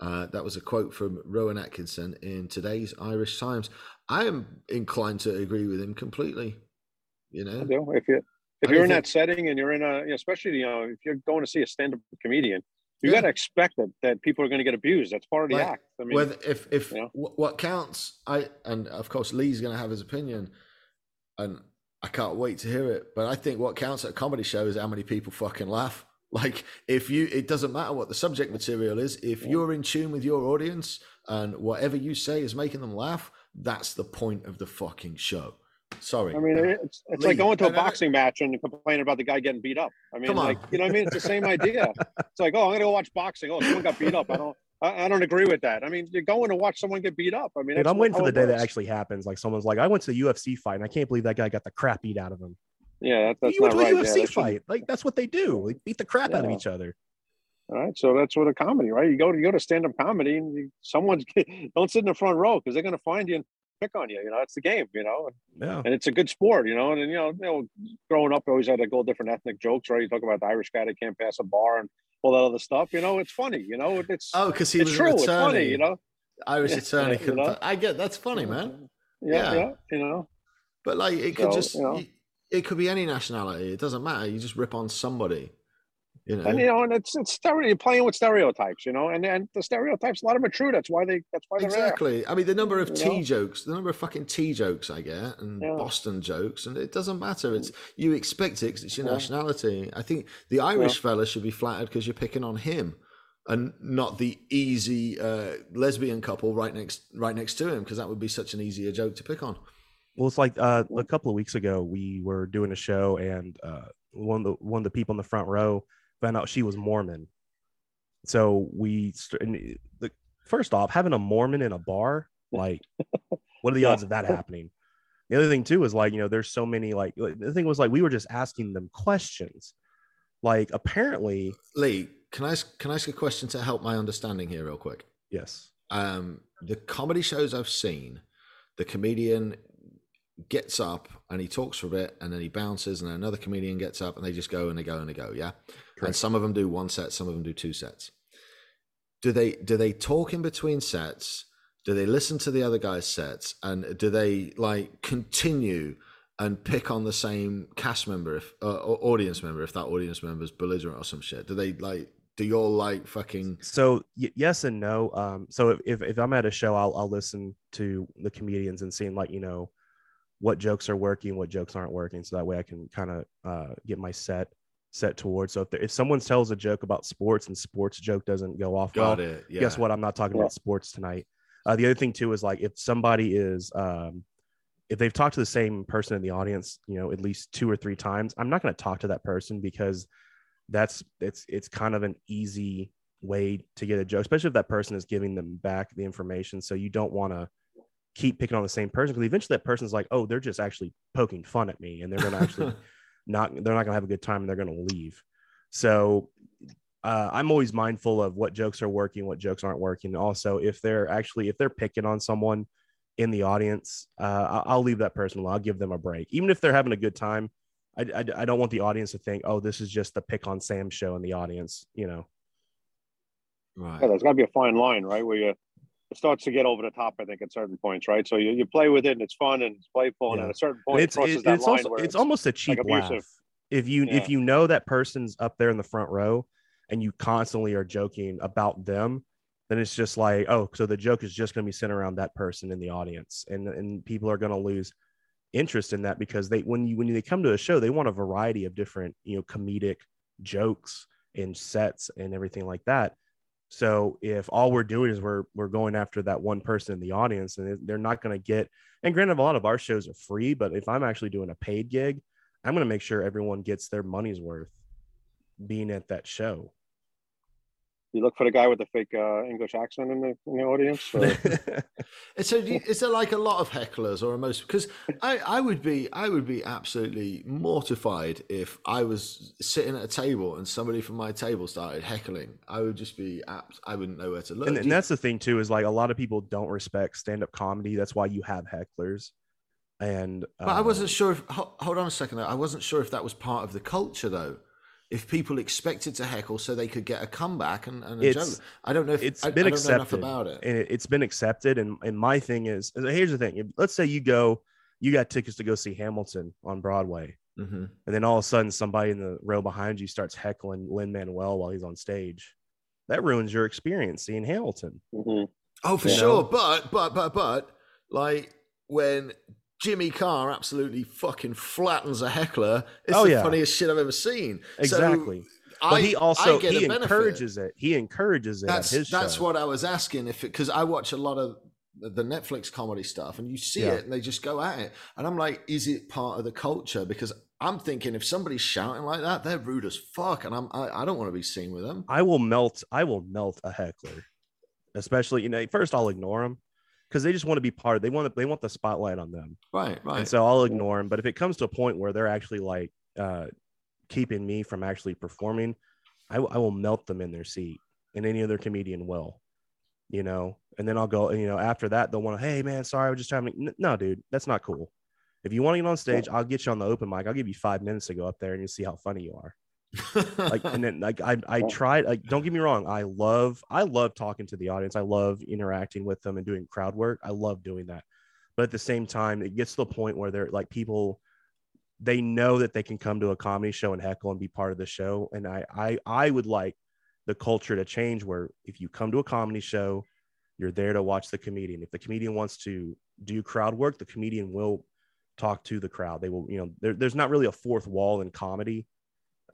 Uh, that was a quote from Rowan Atkinson in today's Irish Times. I am inclined to agree with him completely. You I know, do. If you if you're in think- that setting and you're in a, you know, especially you know, if you're going to see a stand-up comedian, you Yeah. got to expect that that people are going to get abused. That's part of the Like, act. I mean, whether if if you know? wh- what counts, I and of course Lee's going to have his opinion, and I can't wait to hear it. But I think what counts at a comedy show is how many people fucking laugh. Like if you, it doesn't matter what the subject material is. If Yeah. you're in tune with your audience and whatever you say is making them laugh, that's the point of the fucking show. Sorry. I mean, it's it's like going to a boxing match and complaining about the guy getting beat up. I mean, like you know, what I mean, it's the same idea. It's like, oh, I'm gonna go watch boxing. Oh, someone got beat up. I don't. I, I don't agree with that. I mean, you're going to watch someone get beat up. I mean, Dude, I'm waiting for the it day that actually happens. Like someone's like, I went to a UFC fight and I can't believe that guy got the crap beat out of him. Yeah, that, that's you went to a right. Yeah, UFC that shouldn't- fight. Like that's what they do. They beat the crap out of each other. All right, so that's what a comedy, right? You go to you go to stand up comedy, and you, someone's don't sit in the front row because they're going to find you and pick on you. You know, it's the game. You know, Yeah. and it's a good sport. You know, and, you know, you know, growing up, I always had to go different ethnic jokes, right? You talk about the Irish guy that can't pass a bar and all that other stuff. You know, it's funny. You know, it's oh, because he it's was true. an It's attorney. funny. You know, Irish attorney. you know? I get that's funny, man. Yeah, Yeah. yeah. You know, But like, it could So, just you know. y- it could be any nationality. It doesn't matter. You just rip on somebody. You know, and you know, and it's it's stereo. You're playing with stereotypes, you know, and and the stereotypes, a lot of them are true. That's why they. That's why they're there. exactly. I mean, the number of You tea know? jokes, the number of fucking tea jokes I get, and Yeah. Boston jokes, and it doesn't matter. It's you expect it because it's your Yeah. nationality. I think the Irish fella should be flattered because you're picking on him, and not the easy uh, lesbian couple right next right next to him because that would be such an easier joke to pick on. Well, it's like uh, a couple of weeks ago, we were doing a show, and uh, one of the one of the people in the front row found out she was Mormon. So we, st- the first off, having a Mormon in a bar, like, what are the odds of that happening? The other thing too is like, you know, there's so many like the thing was like we were just asking them questions. Like apparently, Lee, can I ask, can I ask a question to help my understanding here, real quick? yes, um, the comedy shows I've seen, the comedian gets up and he talks for a bit and then he bounces and then another comedian gets up and they just go and they go and they go, yeah. And some of them do one set, some of them do two sets. Do they do they talk in between sets? Do they listen to the other guy's sets and do they like continue and pick on the same cast member if uh, or audience member if that audience member is belligerent or some shit? Do they like do you all like fucking so y- yes and no um so if, if, if i'm at a show I'll, I'll listen to the comedians and seeing like you know what jokes are working what jokes aren't working so that way i can kind of uh get my set set towards so if, there, if someone tells a joke about sports and sports joke doesn't go off well, it? Yeah. guess what i'm not talking Yeah. about sports tonight uh, the other thing too is like if somebody is um if they've talked to the same person in the audience you know at least two or three times i'm not going to talk to that person because that's it's it's kind of an easy way to get a joke especially if that person is giving them back the information so you don't want to keep picking on the same person because eventually that person's like oh they're just actually poking fun at me and they're going to actually not they're not going to have a good time and they're going to leave. So uh, i'm always mindful of what jokes are working what jokes aren't working. Also if they're actually if they're picking on someone in the audience uh, I- i'll leave that person alone. I'll give them a break. Even if they're having a good time I, I, I don't want the audience to think oh this is just the pick on sam show in the audience you know? Right. Yeah, there's got to be a fine line, right? Where you it starts to get over the top, I think, at certain points, right? So you, you play with it and it's fun and it's playful, and at a certain And point, it's it crosses it- that it's line also where it's, almost a cheap abusive. laugh if you Yeah. if you know that person's up there in the front row and you constantly are joking about them then it's just like oh so the joke is just going to be centered around that person in the audience and and people are going to lose interest in that because they when you when they come to a show they want a variety of different you know comedic jokes and sets and everything like that so if all we're doing is we're we're going after that one person in the audience and they're not going to get and granted a lot of our shows are free but if i'm actually doing a paid gig i'm going to make sure everyone gets their money's worth being at that show you look for the guy with the fake uh, English accent in the in the audience. Or, So, do you, is there like a lot of hecklers, or most? Because I, I would be, I would be absolutely mortified if I was sitting at a table and somebody from my table started heckling. I would just be, abs- I wouldn't know where to look. and, and that's the thing too is like a lot of people don't respect stand-up comedy that's why you have hecklers and but I wasn't um, sure. If, hold on a second. Though. I wasn't sure if that was part of the culture, though. If people expected to heckle so they could get a comeback and, and a It's- joke, I don't know if it's I, been I don't know enough accepted about it. and it, it's been accepted and and my thing is here's the thing let's say you go you got tickets to go see hamilton on broadway hmm and then all of a sudden somebody in the row behind you starts heckling lin manuel while he's on stage that ruins your experience seeing hamilton Mhm. Oh, for You sure. know? But but but but like when Jimmy Carr absolutely fucking flattens a heckler, it's Oh, the yeah. funniest shit I've ever seen. So exactly I, but he also I he encourages it he encourages it That's that's what I was asking if because I watch a lot of the the Netflix comedy stuff and you see Yeah. it and they just go at it and I'm like, is it part of the culture? Because I'm thinking if somebody's shouting like that, they're rude as fuck, and I'm I, I don't want to be seen with them. I will melt. I will melt a heckler, especially you know. First, I'll ignore them because they just want to be part. Of, they want they want the spotlight on them, Right, right. and so I'll ignore them. But if it comes to a point where they're actually like uh, keeping me from actually performing, I, will- I will melt them in their seat, and any other comedian will, you know. And then I'll go, and you know, after that they'll want to, hey man, sorry, I was just trying to. No, dude, that's not cool. If you want to get on stage, I'll get you on the open mic. I'll give you five minutes to go up there and you see how funny you are like and then like I I tried like don't get me wrong I love I love talking to the audience I love interacting with them and doing crowd work I love doing that but at the same time it gets to the point where they're like people they know that they can come to a comedy show and heckle and be part of the show. And I I I would like the culture to change where if you come to a comedy show, you're there to watch the comedian. If the comedian wants to do crowd work, the comedian will talk to the crowd. They will, you know, there, there's not really a fourth wall in comedy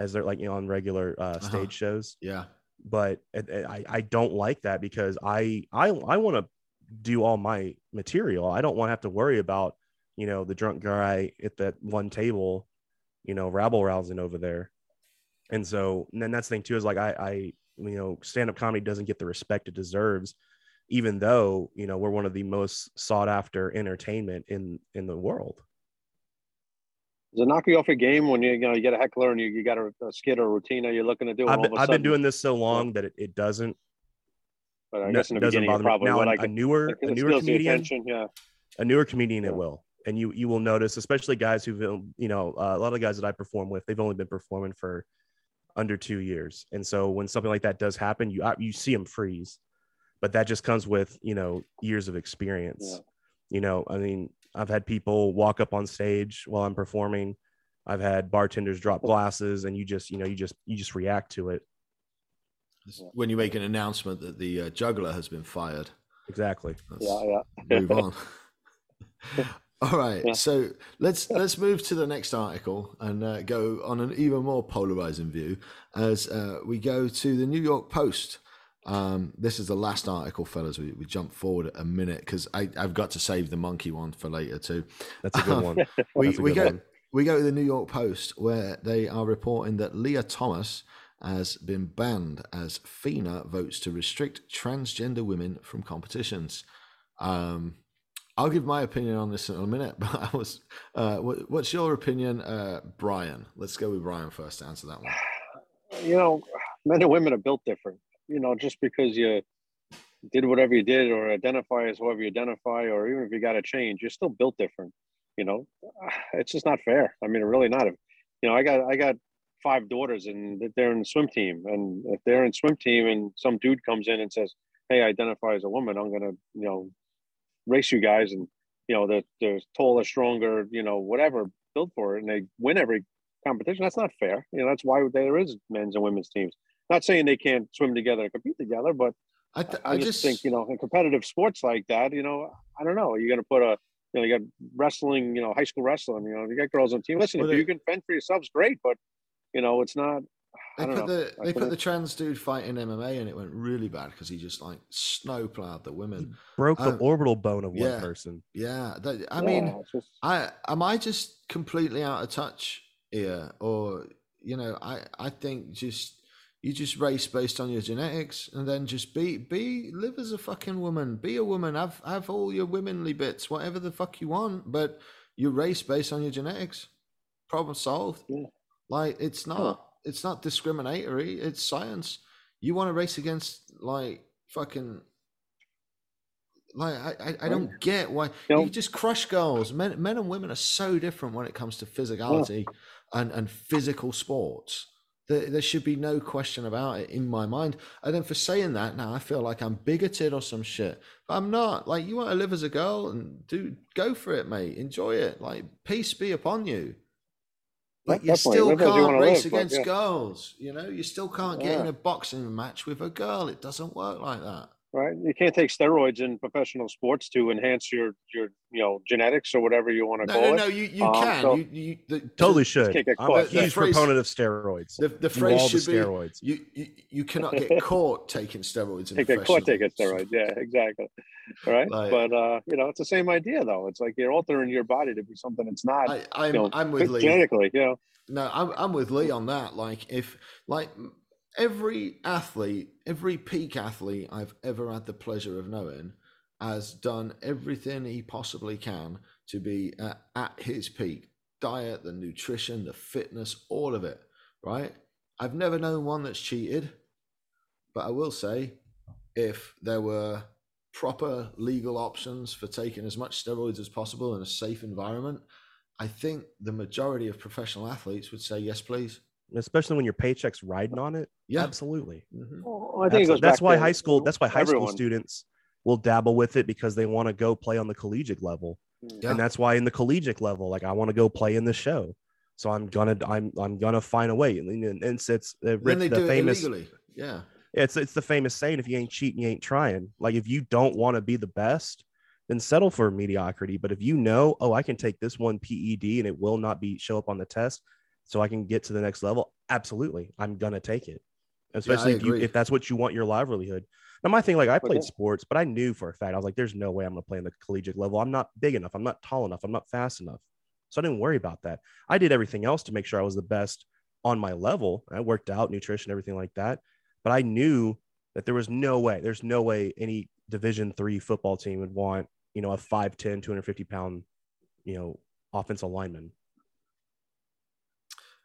as they're like, you know, on regular uh, stage uh-huh. shows. Yeah. But I, I don't like that because I, I, I want to do all my material. I don't want to have to worry about, you know, the drunk guy at that one table, you know, rabble rousing over there. And so, and then that's the thing too, is like, I, I, you know, stand up comedy doesn't get the respect it deserves even though you know we're one of the most sought after entertainment in in the world does it knock you off a game when you, you know you get a heckler and you, you got a, a skid or a routine you're looking to do? I've, been, I've been, doing this so long that it, it doesn't. But I guess in the doesn't beginning, probably now, a, a newer a newer comedian, yeah, a newer comedian, yeah. it will, and you you will notice, especially guys who've been, you know uh, a lot of guys that I perform with, they've only been performing for under two years, and so when something like that does happen, you you see them freeze, but that just comes with you know years of experience. Yeah. You know, I mean, I've had people walk up on stage while I'm performing. I've had bartenders drop glasses, and you just, you know, you just, you just react to it. When you make an announcement that the uh, juggler has been fired. Exactly. Let's yeah, yeah. move on. All right, yeah. so let's let's move to the next article and uh, go on an even more polarizing view as uh, we go to the New York Post. Um, this is the last article, fellas. We, we jump forward a minute because I've got to save the monkey one for later too. That's a good one. we we go one. we go to the New York Post where they are reporting that Lia Thomas has been banned as FINA votes to restrict transgender women from competitions. Um, I'll give my opinion on this in a minute, but I was, uh, what, what's your opinion, uh, Brian? Let's go with Brian first to answer that one. You know, men and women are built different you know, just because you did whatever you did or identify as whoever you identify, or even if you got to change, you're still built different. You know, it's just not fair. I mean, really not. You know, I got I got five daughters and they're in the swim team, and if they're in swim team and some dude comes in and says, "Hey, I identify as a woman," I'm gonna you know race you guys, and you know they're, they're taller, stronger, you know, whatever, built for it, and they win every competition. That's not fair. You know, that's why there is men's and women's teams. Not saying they can't swim together and compete together, but I, th- I, I just, just, think you know in competitive sports like that, you know, I don't know. You're going to put a you know you got wrestling, you know, high school wrestling. You know, you got girls on team. Listen, well, if they, you can fend for yourselves, great, but you know, it's not. They put know. the they put the trans dude fighting MMA and it went really bad because he just like snowplowed the women, he broke um, the orbital bone of yeah, one person. Yeah, that, I yeah, mean, just... I am I just completely out of touch here, or you know, I I think just you just race based on your genetics and then just be be live as a fucking woman be a woman have have all your womanly bits whatever the fuck you want but you race based on your genetics problem solved yeah. like it's not huh. it's not discriminatory it's science you want to race against like fucking like I, I, I don't get why you just crush girls. Men men and women are so different when it comes to physicality yeah. and, and physical sports. There, there should be no question about it in my mind. And then for saying that, now I feel like I'm bigoted or some shit. But I'm not. Like, you want to live as a girl and do go for it, mate. Enjoy it. Like, peace be upon you. But you still can't race live, against yeah. girls. You know, you still can't get yeah. in a boxing match with a girl. It doesn't work like that right? You can't take steroids in professional sports to enhance your your you know genetics or whatever you want to no, call no, it. No, you, you um, can. So you, you the, totally should. I'm a huge proponent of steroids. The, the phrase should the steroids. be you, you you cannot get caught taking steroids. In get caught taking steroids. Yeah, exactly. All right, like, but uh, you know it's the same idea though. It's like you're altering your body to be something it's not. I, I'm you know, I'm with Lee genetically. You know. No, I'm I'm with Lee on that. Like if like every athlete, every peak athlete I've ever had the pleasure of knowing has done everything he possibly can to be at, at his peak diet, the nutrition, the fitness, all of it, right? I've never known one that's cheated, but I will say if there were proper legal options for taking as much steroids as possible in a safe environment, I think the majority of professional athletes would say yes, please especially when your paycheck's riding on it. Yeah, absolutely. Mm-hmm. Well, I think that's why high school. That's why high everyone. school students will dabble with it because they want to go play on the collegiate level, yeah. and that's why in the collegiate level, like I want to go play in the show. So I'm gonna I'm I'm gonna find a way. And, and it's it's uh, Then they the do famous it. Yeah. it's it's the famous saying if you ain't cheating you ain't trying like if you don't want to be the best then settle for mediocrity but if you know oh i can take this one ped and it will not be show up on the test so i can get to the next level absolutely i'm gonna take it especially if you if that's what you want your livelihood. Now my thing like i played yeah. sports but i knew for a fact i was like there's no way i'm gonna play in the collegiate level. I'm not big enough. I'm not tall enough. I'm not fast enough. So i didn't worry about that. I did everything else to make sure i was the best on my level. I worked out nutrition everything like that. But I knew that there was no way, there's no way any division three football team would want, you know, a 5'10, 250 pound, you know, offensive lineman.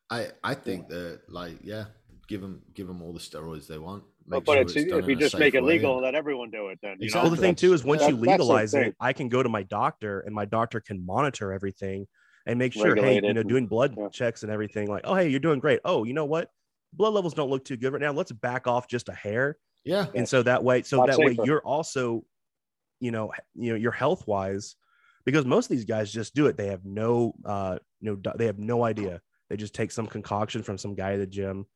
I I think that like yeah, give them give them all the steroids they want. But, Make but sure it's, done if you just make it legal and let everyone do it, then you Exactly. know, Well, the thing too is once that- you legalize it, I can go to my doctor and my doctor can monitor everything and make sure, hey, you know, doing blood yeah. checks and everything like, oh, hey, you're doing great. Oh, you know what? Blood levels don't look too good right now. Let's back off just a hair. Yeah. and so that way so Lot that way you're also you know you know you're health wise because most of these guys just do it they have no uh no they have no idea they just take some concoction from some guy at the gym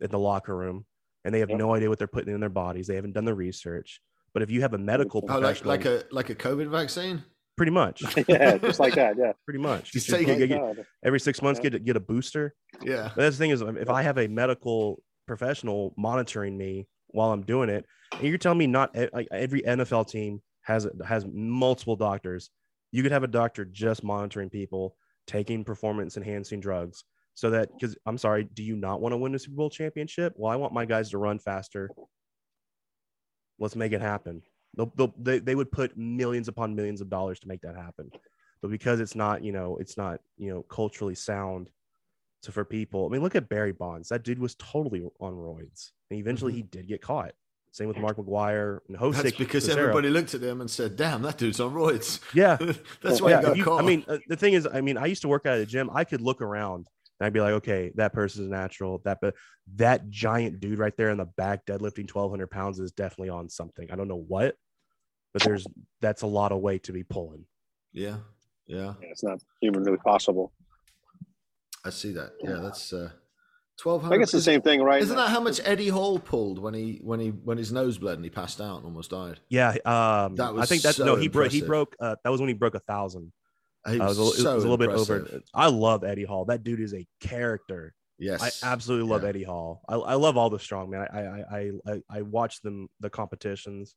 in the locker room and they have Yep. no idea what they're putting in their bodies they haven't done the research but if you have a medical Oh, like like a like a COVID vaccine. pretty much yeah, just like that. Yeah. pretty much Just You take get- get- every six months Yeah. get get a booster Yeah. but that's the thing is, if I have a medical professional monitoring me while I'm doing it, and you're telling me not like every NFL team has has multiple doctors. You could have a doctor just monitoring people taking performance enhancing drugs, so that because I'm sorry, do you not want to win a Super Bowl championship? Well, I want my guys to run faster. Let's make it happen. They'll, they'll, they they would put millions upon millions of dollars to make that happen, but because it's not you know it's not you know culturally sound so for people, I mean, look at Barry Bonds. That dude was totally on roids, and eventually he did get caught. Same with Mark McGwire and Hosick. That's because Cesaro. everybody looked at him and said, "Damn, that dude's on roids." Yeah, That's why yeah. he got you- caught. I mean, uh, the thing is, I mean, I used to work out at a gym. I could look around and I'd be like, okay, that person's natural. That but that giant dude right there in the back deadlifting twelve hundred pounds is definitely on something. I don't know what, but there's that's a lot of weight to be pulling. yeah, yeah, Yeah, it's not humanly possible. I see that. Yeah, that's uh, twelve I hundred. guess the same thing, right? Isn't that how much Eddie Hall pulled when he when he when his nose bled and he passed out and almost died? Yeah, um, That I think that's so no. He broke. He broke. Uh, that was when he broke a thousand. Uh, it was, a, it was a little bit over. I love Eddie Hall. That dude is a character. Yes, I absolutely love Yeah. Eddie Hall. I, I love all the strongmen. I I I I, I watch them the competitions.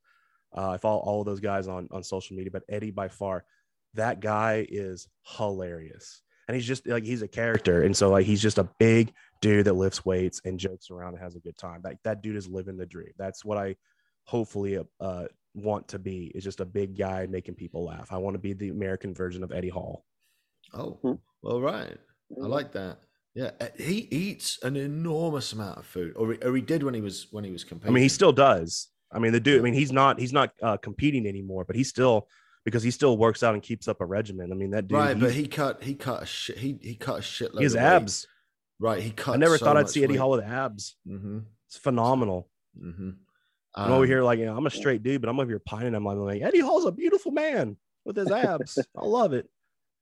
Uh, I follow all of those guys on on social media, but Eddie by far, that guy is hilarious, and he's just like he's a character, and so like he's just a big dude that lifts weights and jokes around and has a good time. Like that dude is living the dream. That's what I hopefully uh want to be. Is just a big guy making people laugh. I want to be the American version of Eddie Hall. Oh, Hmm. well, right. I like that. Yeah, uh, he eats an enormous amount of food, or he, or he did when he was when he was competing. I mean, he still does. I mean, the dude. I mean, he's not he's not uh, competing anymore, but he still because he still works out and keeps up a regimen. I mean, that dude. right, but he cut he cut a shit he he cut a shitload. he has of weight. abs. Right, he cut. I never so thought I'd much see Eddie. Hall with abs. Mm-hmm. It's phenomenal. Mm-hmm. I'm over here like, you know, I'm a straight dude, but I'm over here pining. I'm like, Eddie Hall's a beautiful man with his abs. I love it.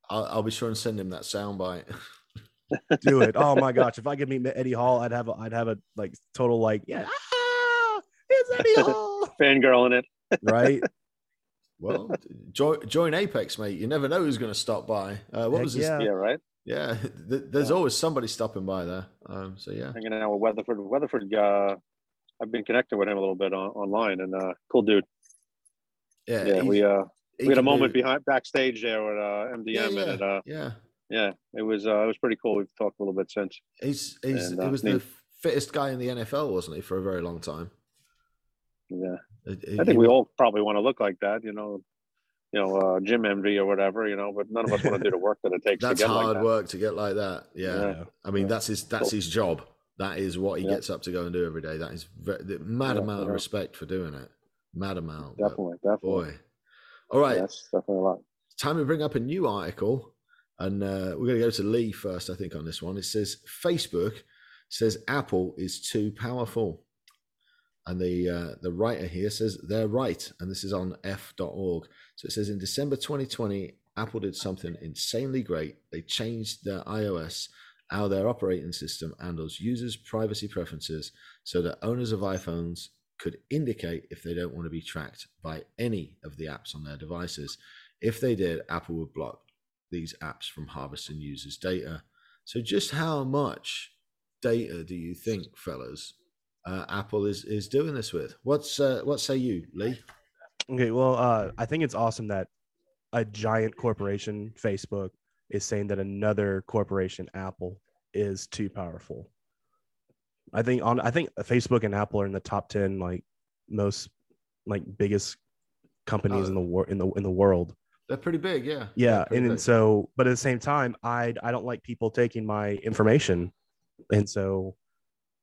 I'll, I'll be sure and send him that soundbite. Do it. Oh my gosh, if I could meet Eddie Hall, I'd have a, I'd have a like total like, yeah, ah, it's Eddie Hall, fangirl in it? right? Well, join, join Apex, mate. You never know who's going to stop by. Uh, what Heck was this? yeah. Yeah, right. Yeah, th- there's Yeah. always somebody stopping by there. Um, so yeah, Hanging out with Weatherford. Weatherford. Uh, I've been connected with him a little bit on, online, and uh, cool dude. yeah, Yeah, we uh, we had a do- moment behind backstage there with uh, MDM, Yeah, yeah, and it, uh, yeah. yeah, it was uh, it was pretty cool. We've talked a little bit since. He's he's And, he uh, was the fittest guy in the NFL, wasn't he, for a very long time? Yeah, He- I he think we all probably want to look like that, you know, you know, uh, gym envy or whatever, you know. But none of us want to do the work that it takes That's to get hard like that. work to get like that. Yeah, Yeah. I mean that's his that's Cool. his job. That is what he Yeah. gets up to go and do every day. That is ve- the mad Yeah, amount of respect for doing it. Mad amount. Definitely, definitely. Boy. All right. That's definitely a lot. time to bring up a new article and uh, we're going to go to lee first i think on this one it says facebook says apple is too powerful and the uh, the writer here says they're right and this is on eff.org so it says in december 2020 apple did something insanely great they changed their ios how their operating system handles users' privacy preferences so that owners of iPhones could indicate if they don't want to be tracked by any of the apps on their devices. If they did, Apple would block these apps from harvesting users' data. So, just how much data do you think, fellas, uh, Apple is is doing this with? What's uh, what say you, Lee? Okay, well, uh, I think it's awesome that a giant corporation, Facebook, is saying that another corporation, Apple, is too powerful. I think on I think Facebook and Apple are in the top ten like most like biggest companies Oh. in the war in the in the world. They're pretty big, yeah. Yeah, and, big. and so but at the same time, I I don't like people taking my information, and so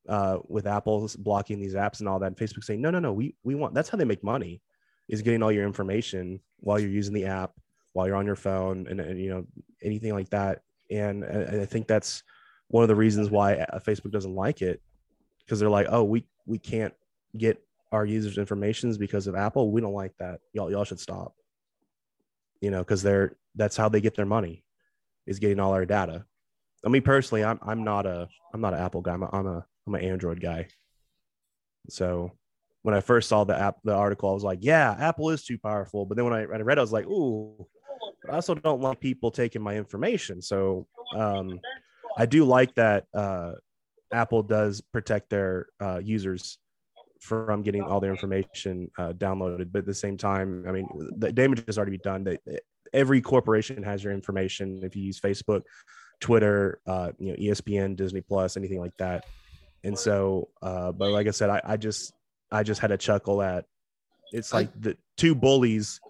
uh, with Apple's blocking these apps and all that, and Facebook saying no no no we we want that's how they make money is getting all your information while you're using the app while you're on your phone and, and you know anything like that. And I, I think that's one of the reasons why uh, Facebook doesn't like it because they're like oh we we can't get our users informations because of Apple. We don't like that. Y'all y'all should stop. You know because they're that's how they get their money is getting all our data. I mean personally I'm I'm not a I'm not an Apple guy. I'm a I'm a I'm an Android guy. So when I first saw the app, the article, I was like, yeah, Apple is too powerful. But then when I, when I read, it, I was like, ooh, but I also don't like people taking my information. So um, I do like that uh, Apple does protect their uh, users from getting all their information uh, downloaded. But at the same time, I mean, the damage has already been done. That every corporation has your information. If you use Facebook, Twitter, uh, you know, ESPN, Disney Plus, anything like that. And so, uh, but like I said, I, I just I just had a chuckle at it's like the two bullies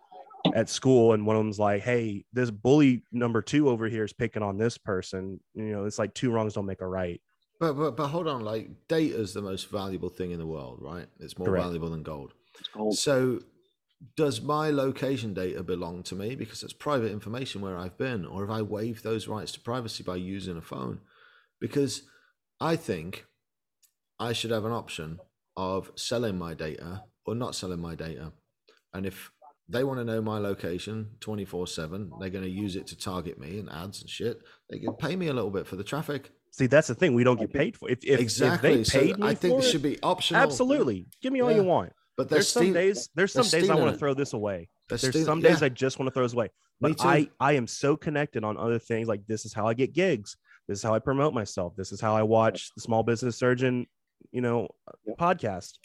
at school, and one of them's like, "Hey, this bully number two over here is picking on this person." You know, it's like two wrongs don't make a right. But, but but hold on, like data is the most valuable thing in the world, right? It's more Correct. valuable than gold. It's cold. So, does my location data belong to me because it's private information where I've been, or have I waived those rights to privacy by using a phone? Because I think I should have an option of selling my data or not selling my data, and if they want to know my location 24 7 they're going to use it to target me and ads and shit they can pay me a little bit for the traffic See, that's the thing. We don't get paid for. If, if exactly if they paid so me i think this it, should be optional absolutely give me all Yeah. you want. but There's some steal- days. There's some days I want to throw this away. There's steal- some days yeah, I just want to throw this away. But. I I am so connected on other things. Like this is how I get gigs. This is how I promote myself. This is how I watch the Small Business Surgeon, you know, Yep. podcast.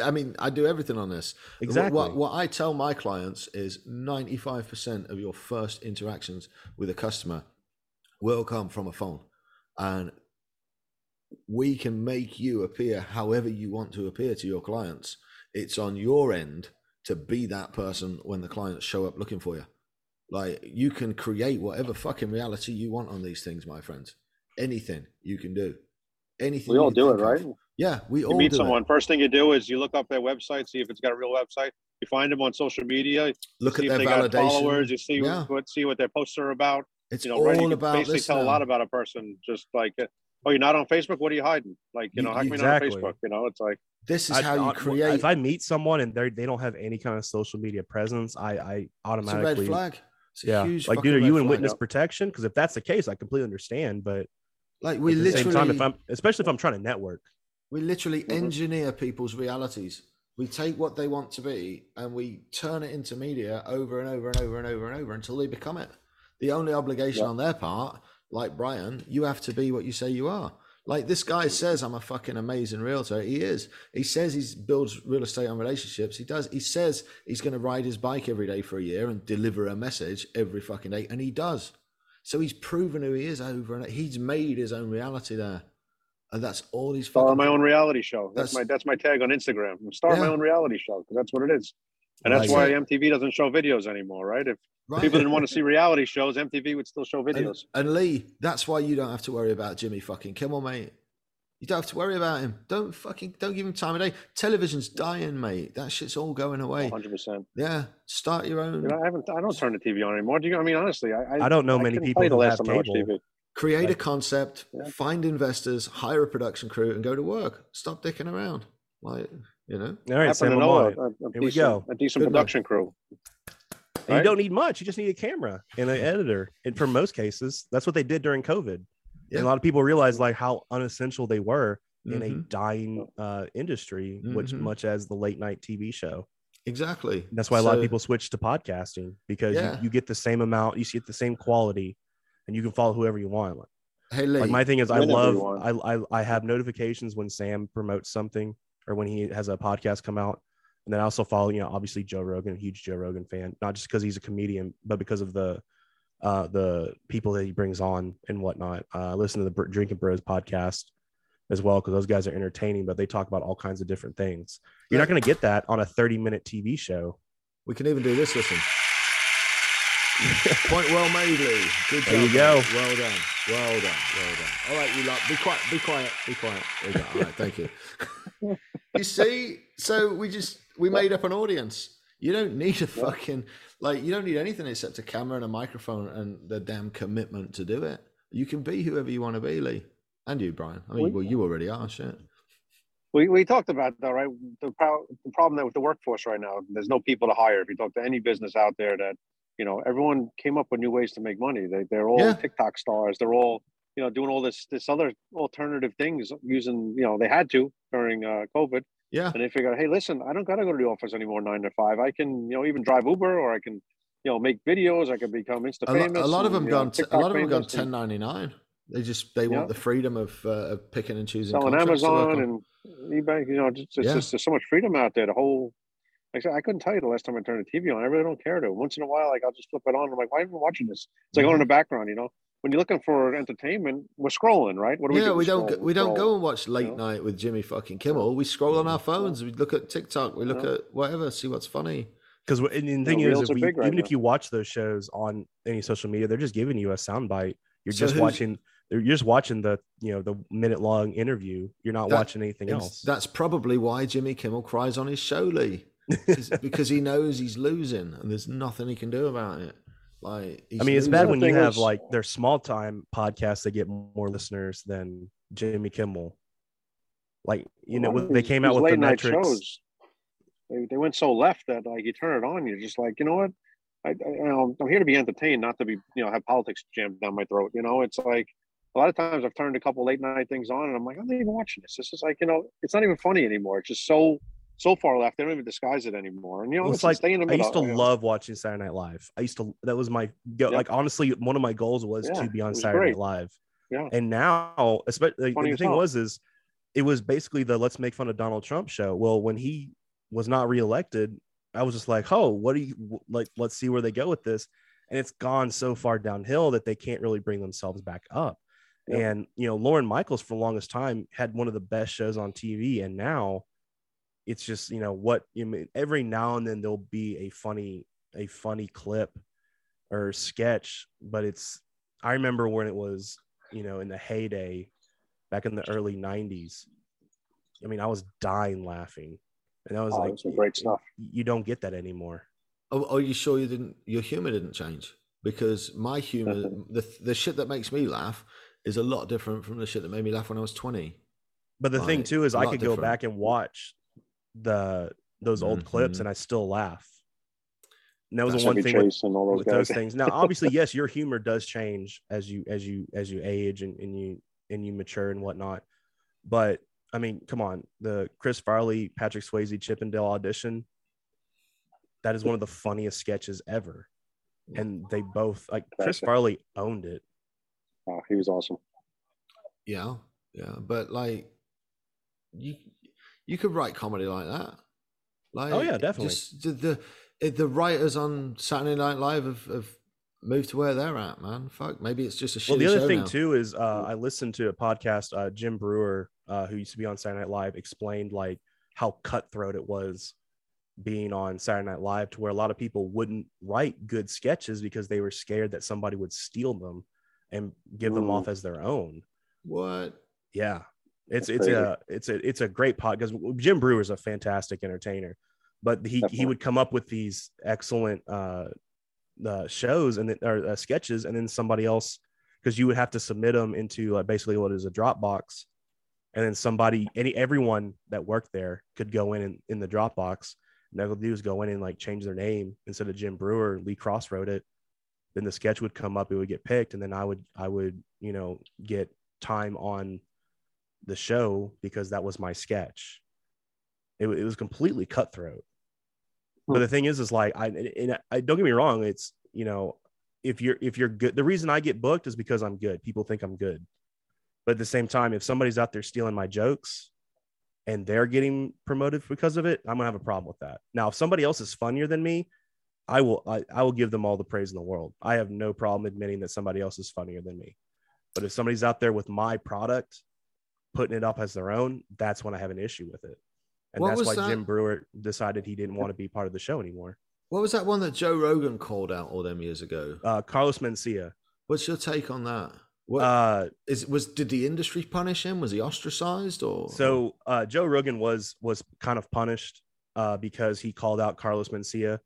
I mean, I do everything on this. Exactly. What, what I tell my clients is 95% of your first interactions with a customer will come from a phone. And we can make you appear however you want to appear to your clients. It's on your end to be that person when the clients show up looking for you. Like you can create whatever fucking reality you want on these things, my friends. Anything you can do. Anything. We all do it, think of. right? Yeah, we You all meet do it. someone, first thing you do is you look up their website, see if it's got a real website. You find them on social media, Look at their validation. followers, you see Yeah. what see what their posts are about. It's You know, right? You all can about basically this tell a lot about a person. Just like, oh, you're not on Facebook. What are you hiding? Like, you You- know, how come you're exactly. not on Facebook? You know, it's like This is I- how you create. If I meet someone and they they don't have any kind of social media presence, I I It's a automatically red flag. It's a yeah. huge like, dude, are you in flag. witness protection? Because if that's the case, I completely understand. But Like we literally, same time, if I'm especially if I'm trying to network, we literally Mhm. engineer people's realities. We take what they want to be and we turn it into media over and over and over and over and over until they become it. The only obligation Yeah. on their part, like Brian, you have to be what you say you are. Like this guy says, I'm a fucking amazing realtor. He is. He says he builds real estate on relationships. He does. He says he's going to ride his bike every day for a year and deliver a message every fucking day, and he does. So he's proven who he is over and he's made his own reality there, and that's all he's. star fucking- my own reality show. That's, That's- my that's my tag on Instagram. I'm star of my own reality show because that's what it is. And that's Right. why MTV doesn't show videos anymore, right? If Right. people didn't want to see reality shows, MTV would still show And, videos. and Lee, that's why you don't have to worry about Jimmy fucking Kimmel, mate. You don't have to worry about him. Don't fucking don't give him time of day. Television's dying, mate. That shit's all going away. 100. percent Yeah, start your own. I haven't. I don't turn the TV on anymore. Do you? I mean, honestly, I I don't know many people tell who have time I watched cable. TV. Create a concept, Yeah. find investors, hire a production crew, and go to work. Stop dicking around. Like you know, all right, Happen Sam, to I'm know a, a, a Here we decent, go. a decent Good one. production crew. And You don't need much. You just need a camera and an editor. And for most cases, that's what they did during COVID. And a lot of people realize like how unessential they were in a Mhm. dying uh, industry, which Mhm. much as the late night TV show. Exactly. And that's why a lot of people switch to podcasting because Yeah. you, you get the same amount, you get the same quality, and you can follow whoever you want. Hey Lee, Like my thing is, I love. I, I I have notifications when Sam promotes something or when he has a podcast come out, and then I also follow, you know, obviously Joe Rogan, a huge Joe Rogan fan, not just because he's a comedian, but because of the uh the people that he brings on and whatnot. Uh, I listen to the Br- Drinking Bros podcast as well because those guys are entertaining, but they talk about all kinds of different things. You're not going to get that on a 30 minute TV show. we can even do this. Listen. Point well made, Lee. Good job. There you go. mate. Well done. Well done. Well done. All right, you lot. Be quiet. Be quiet. Be quiet. There you go. All right. Thank you. you see, so we just we made up an audience. You don't need a fucking like you don't need anything except a camera and a microphone and the damn commitment to do it. You can be whoever you want to be, Lee, and you, Brian. I mean, We- well, you already are. Shit. We, we talked about that, right? The, pro- the problem that with the workforce right now, there's no people to hire. If you talk to any business out there, that you know, everyone came up with new ways to make money. They they're all Yeah. TikTok stars. They're all you know doing all this this other alternative things using you know they had to during uh, COVID, Yeah. and they figured, hey, listen, I don't got to go to the office anymore nine to five. I can you know even drive Uber or I can you know make videos. I can become Insta famous. a lot of and, them know, gone. T- a lot of them gone ten ninety nine. They just they Yeah. want the freedom of, uh, of picking and choosing. selling contracts to work Amazon on. and eBay. You know, just, Yeah. just there's so much freedom out there. The whole, like I said, I couldn't tell you the last time I turned the TV on. I really don't care to. Once in a while, like I'll just flip it on. I'm like, why am I watching this? It's like on Mm-hmm. in the background. You know, when you're looking for entertainment, we're scrolling, right? What do we yeah, do? we don't go, we don't go and watch late know? night with Jimmy fucking Kimmel. We scroll on mm-hmm. our phones. We look at TikTok. We look Yeah. at whatever. See what's funny. Because and, and the thing Yeah, is, if we, right even if you watch those shows on any social media, they're just giving you a soundbite. You're So just watching. You're just watching the you know the minute long interview. You're not That- watching anything else. That's probably why Jimmy Kimmel cries on his show, Lee, because he knows he's losing and there's nothing he can do about it. Like, I mean, it's bad when you have is- like their small time podcasts that get more listeners than Jimmy Kimmel. Like you know, when they came out with the late night metrics. shows. They, they went so left that like you turn it on, you're just like, you know what? I, I you know, I'm here to be entertained, not to be you know have politics jammed down my throat. You know, it's like a lot of times I've turned a couple late night things on, and I'm like, I'm not even watching this. This is like you know, it's not even funny anymore. It's just so so far left. They don't even disguise it anymore. And you know, Well, it's like stay in the I used to love watching Saturday Night Live. I used to that was my go Yeah. like honestly one of my goals was Yeah, to be on Saturday great. Night Live. Yeah. And now, especially Funny the thing was is it was basically the let's make fun of Donald Trump show. Well, when he was not reelected, I was just like, oh, what do you like? Let's see where they go with this. And it's gone so far downhill that they can't really bring themselves back up. Yeah. And you know, Lorne Michaels for the longest time had one of the best shows on TV, and now it's just you know what you mean. Every now and then there'll be a funny a funny clip or sketch, but it's I remember when it was you know in the heyday back in the early 90s. I mean, I was dying laughing, and I was Oh, like, that's some great stuff. You don't get that anymore. Oh, are you sure you didn't? Your humor didn't change because my humor, the the shit that makes me laugh, is a lot different from the shit that made me laugh when I was twenty. But the thing too is, i lot could go back and watch the those old clips, Mhm. and I still laugh. And that was That's the one thing with, all those with those things. Now, obviously, yes, your humor does change as you as you as you age and, and you and you mature and whatnot. But I mean, come on, the Chris Farley, Patrick Swayze, Chippendale audition. That is one of the funniest sketches ever, and they both like Chris Farley owned it. Oh, he was awesome. Yeah, yeah, but like you, you could write comedy like that. Like, Oh, yeah, definitely. Just the the, the writers on Saturday Night Live have, have moved to where they're at, man. Fuck, maybe it's just a shitty Well, the other thing now. too is uh, I listened to a podcast. Uh, Jim Breuer, uh, who used to be on Saturday Night Live, explained like how cutthroat it was being on Saturday Night Live, to where a lot of people wouldn't write good sketches because they were scared that somebody would steal them and give them off as their own. What? Yeah, it's it's a it's a it's a great pod because Jim Breuer is a fantastic entertainer, but he he would come up with these excellent uh, uh shows and then or uh, sketches, and then somebody else because you would have to submit them into uh, basically what is a Dropbox, and then somebody any everyone that worked there could go in in, in the Dropbox. And all they do is go in and like change their name instead of Jim Breuer, Lee Cross wrote it. Then the sketch would come up, it would get picked, and then I would I would you know get time on the show because that was my sketch. It, it was completely cutthroat. But Hmm. the thing is, is like I, and I don't get me wrong. It's you know, if you're if you're good, the reason I get booked is because I'm good. People think I'm good. But at the same time, if somebody's out there stealing my jokes and they're getting promoted because of it, I'm gonna have a problem with that. Now, if somebody else is funnier than me, I will I, I will give them all the praise in the world. I have no problem admitting that somebody else is funnier than me. But if somebody's out there with my product, putting it up as their own, that's when I have an issue with it. And What that's why that? Jim Breuer decided he didn't want to be part of the show anymore. What was that one that Joe Rogan called out all them years ago? Uh, Carlos Mencia. What's your take on that? What Uh, is was did the industry punish him? Was he ostracized or So uh, Joe Rogan was was kind of punished uh, because he called out Carlos Mencia.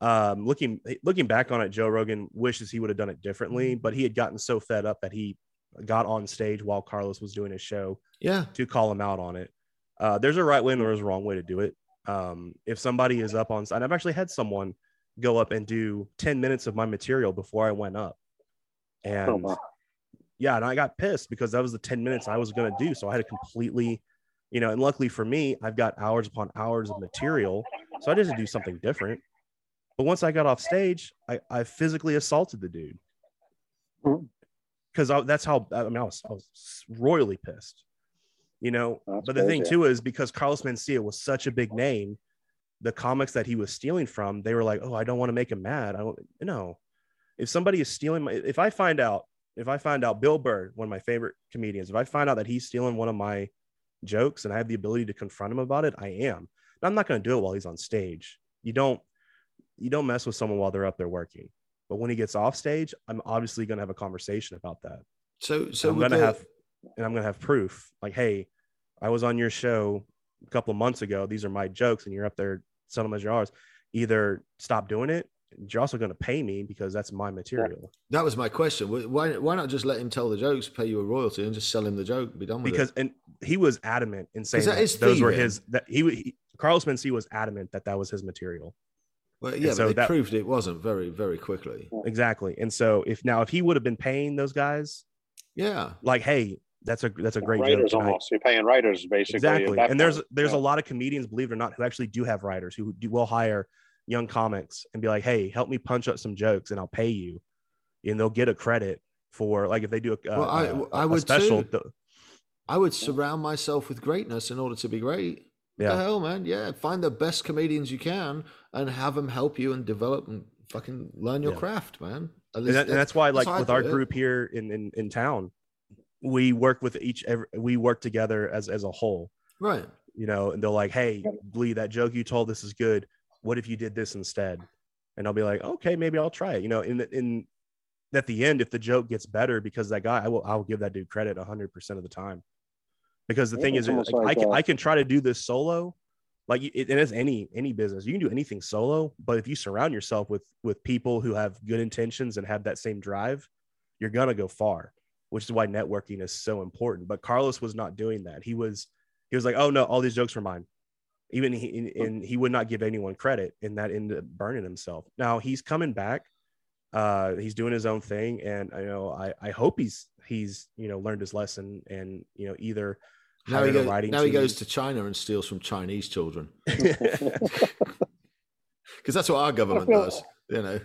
Um, looking looking back on it, Joe Rogan wishes he would have done it differently, but he had gotten so fed up that he got on stage while Carlos was doing his show yeah? to call him out on it. Uh, there's a right way and there's a wrong way to do it. Um, if somebody is up on, and I've actually had someone go up and do 10 minutes of my material before I went up, and Oh, wow. yeah, and I got pissed because that was the 10 minutes I was going to do. So I had to completely, you know, and luckily for me, I've got hours upon hours of material. So I just had to do something different. But once I got off stage, I, I physically assaulted the dude Mhm. Because that's how I mean, I was, I was royally pissed, you know. That's but the thing too is because Carlos Mencia was such a big name, the comics that he was stealing from, they were like, oh, I don't want to make him mad. I don't, know If somebody is stealing my, if I find out, if I find out Bill Burr, one of my favorite comedians, if I find out that he's stealing one of my jokes and I have the ability to confront him about it, I am. And I'm not going to do it while he's on stage. You don't, you don't mess with someone while they're up there working. But when he gets off stage, I'm obviously going to have a conversation about that. So So so I'm gonna the- have, and I'm gonna have proof. Like, hey, I was on your show a couple of months ago. These are my jokes, and you're up there selling them as yours. Either stop doing it. You're also gonna pay me because that's my material. that was my question. Why why not just let him tell the jokes, pay you a royalty, and just sell him the joke, be done with Because it? Because and he was adamant in saying that that, those were his. That he, he Carlos Mencia was adamant that that was his material. Well, yeah, so but they that- proved it wasn't very very quickly. Exactly. And so if now if he would have been paying those guys, Yeah, like, hey, that's a that's a great joke. writers tonight. almost. You're paying writers basically. exactly and there's point. there's Yeah. a lot of comedians believe it or not who actually do have writers who do, will hire young comics and be like hey help me punch up some jokes and i'll pay you and they'll get a credit for like if they do a, Well, I- a- I a would special too. I would surround myself with greatness in order to be great. What Yeah. the hell, man? Yeah, find the best comedians you can and have them help you and develop and fucking learn your Yeah. craft, man. And, that, and that's why like with our group here in, in in town we work with each every, we work together as as a whole right. you know and they're like hey lee that joke you told this is good what if you did this instead and i'll be like okay maybe i'll try it you know in the, in at the end if the joke gets better because that guy i will i'll give that dude credit 100% of the time because the Yeah, thing is like, almost i can i can try to do this solo like it, it is any any business. You can do anything solo but if you surround yourself with with people who have good intentions and have that same drive you're gonna go far which is why networking is so important. But carlos was not doing that. He was he was like oh no all these jokes were mine. Even he and- and he would not give anyone credit and that ended up burning himself. Now he's coming back uh he's doing his own thing and you know i i hope he's he's you know learned his lesson and you know either Now he, hired goes, writing now he goes to China and steals from Chinese children because that's what our government does. You know,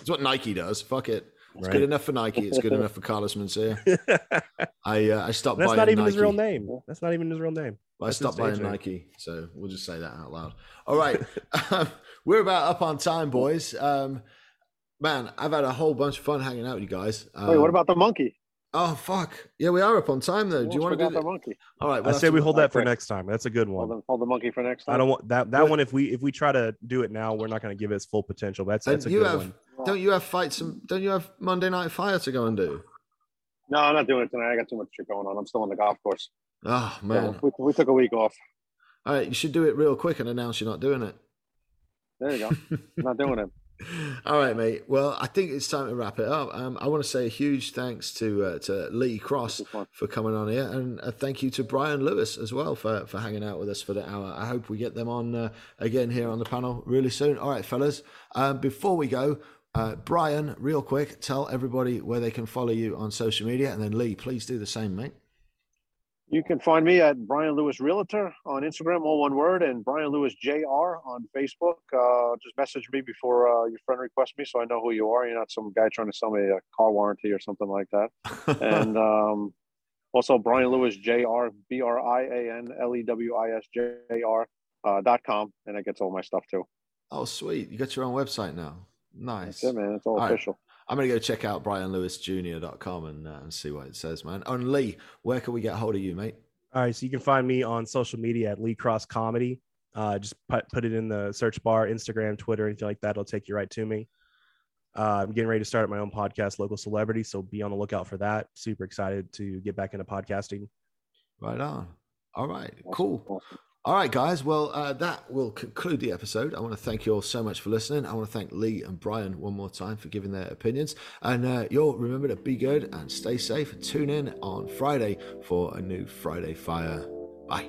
it's what Nike does. Fuck it. It's Right. good enough for Nike. It's good enough for Carlos Mencia. I uh, I stopped that's buying not even Nike. his real name that's not even his real name I stopped buying name. Nike, so we'll just say that out loud. All right, um, we're about up on time, boys. Um, man, I've had a whole bunch of fun hanging out with you guys. Um, Wait, what about the monkey? Oh fuck! Yeah, we are up on time though. Do you want to do the monkey? All right, i we'll have say to- we hold that for next time that's a good Hold one the, hold the monkey for next time. i don't want that that What- one if we if we try to do it now we're not going to give it its full potential that's And that's a you good have, one don't you have fights? And don't you have Monday Night Fire to go and do? No, I'm not doing it tonight. I got too much shit going on. I'm still on the golf course. Oh So man! we, we took a week off. All right, you should do it real quick and announce you're not doing it. There you go. I'm not doing it. All right, mate. Well, I think it's time to wrap it up. Um, I want to say a huge thanks to uh, to Lee Cross This is fun. for coming on here, and a thank you to Brian Lewis as well for for hanging out with us for the hour. I hope we get them on uh, again here on the panel really soon. All right, fellas. Um, before we go, Uh, Brian, real quick, tell everybody where they can follow you on social media, and then Lee, please do the same, mate. You can find me at Brian Lewis Realtor on Instagram, all one word, and Brian Lewis Jr. on Facebook. Uh, just message me before uh, your friend requests me so I know who you are. You're not some guy trying to sell me a car warranty or something like that. and um, also Brian Lewis Jr. B R I A N L E W I S J R uh, dot com, and that gets all my stuff too. Oh, sweet! You got your own website now. Nice. That's it, man. It's all, all official. Right. I'm going to go check out brianlewisjr.com and, uh, and see what it says, man. And Lee, where can we get hold of you, mate? All right. So you can find me on social media at Lee Cross Comedy. Uh, just put, put it in the search bar, Instagram, Twitter, anything like that. It'll take you right to me. Uh, I'm getting ready to start my own podcast, Local Celebrity. So be on the lookout for that. Super excited to get back into podcasting. Right on. All right. Cool. All right, guys. Well, uh, that will conclude the episode. I want to thank you all so much for listening. I want to thank Lee and Brian one more time for giving their opinions. And uh, you'll remember to be good and stay safe. and Tune in on Friday for a new Friday Fire. Bye.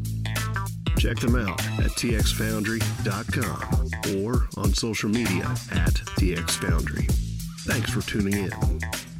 Check them out at txfoundry.com or on social media at txfoundry. Thanks for tuning in.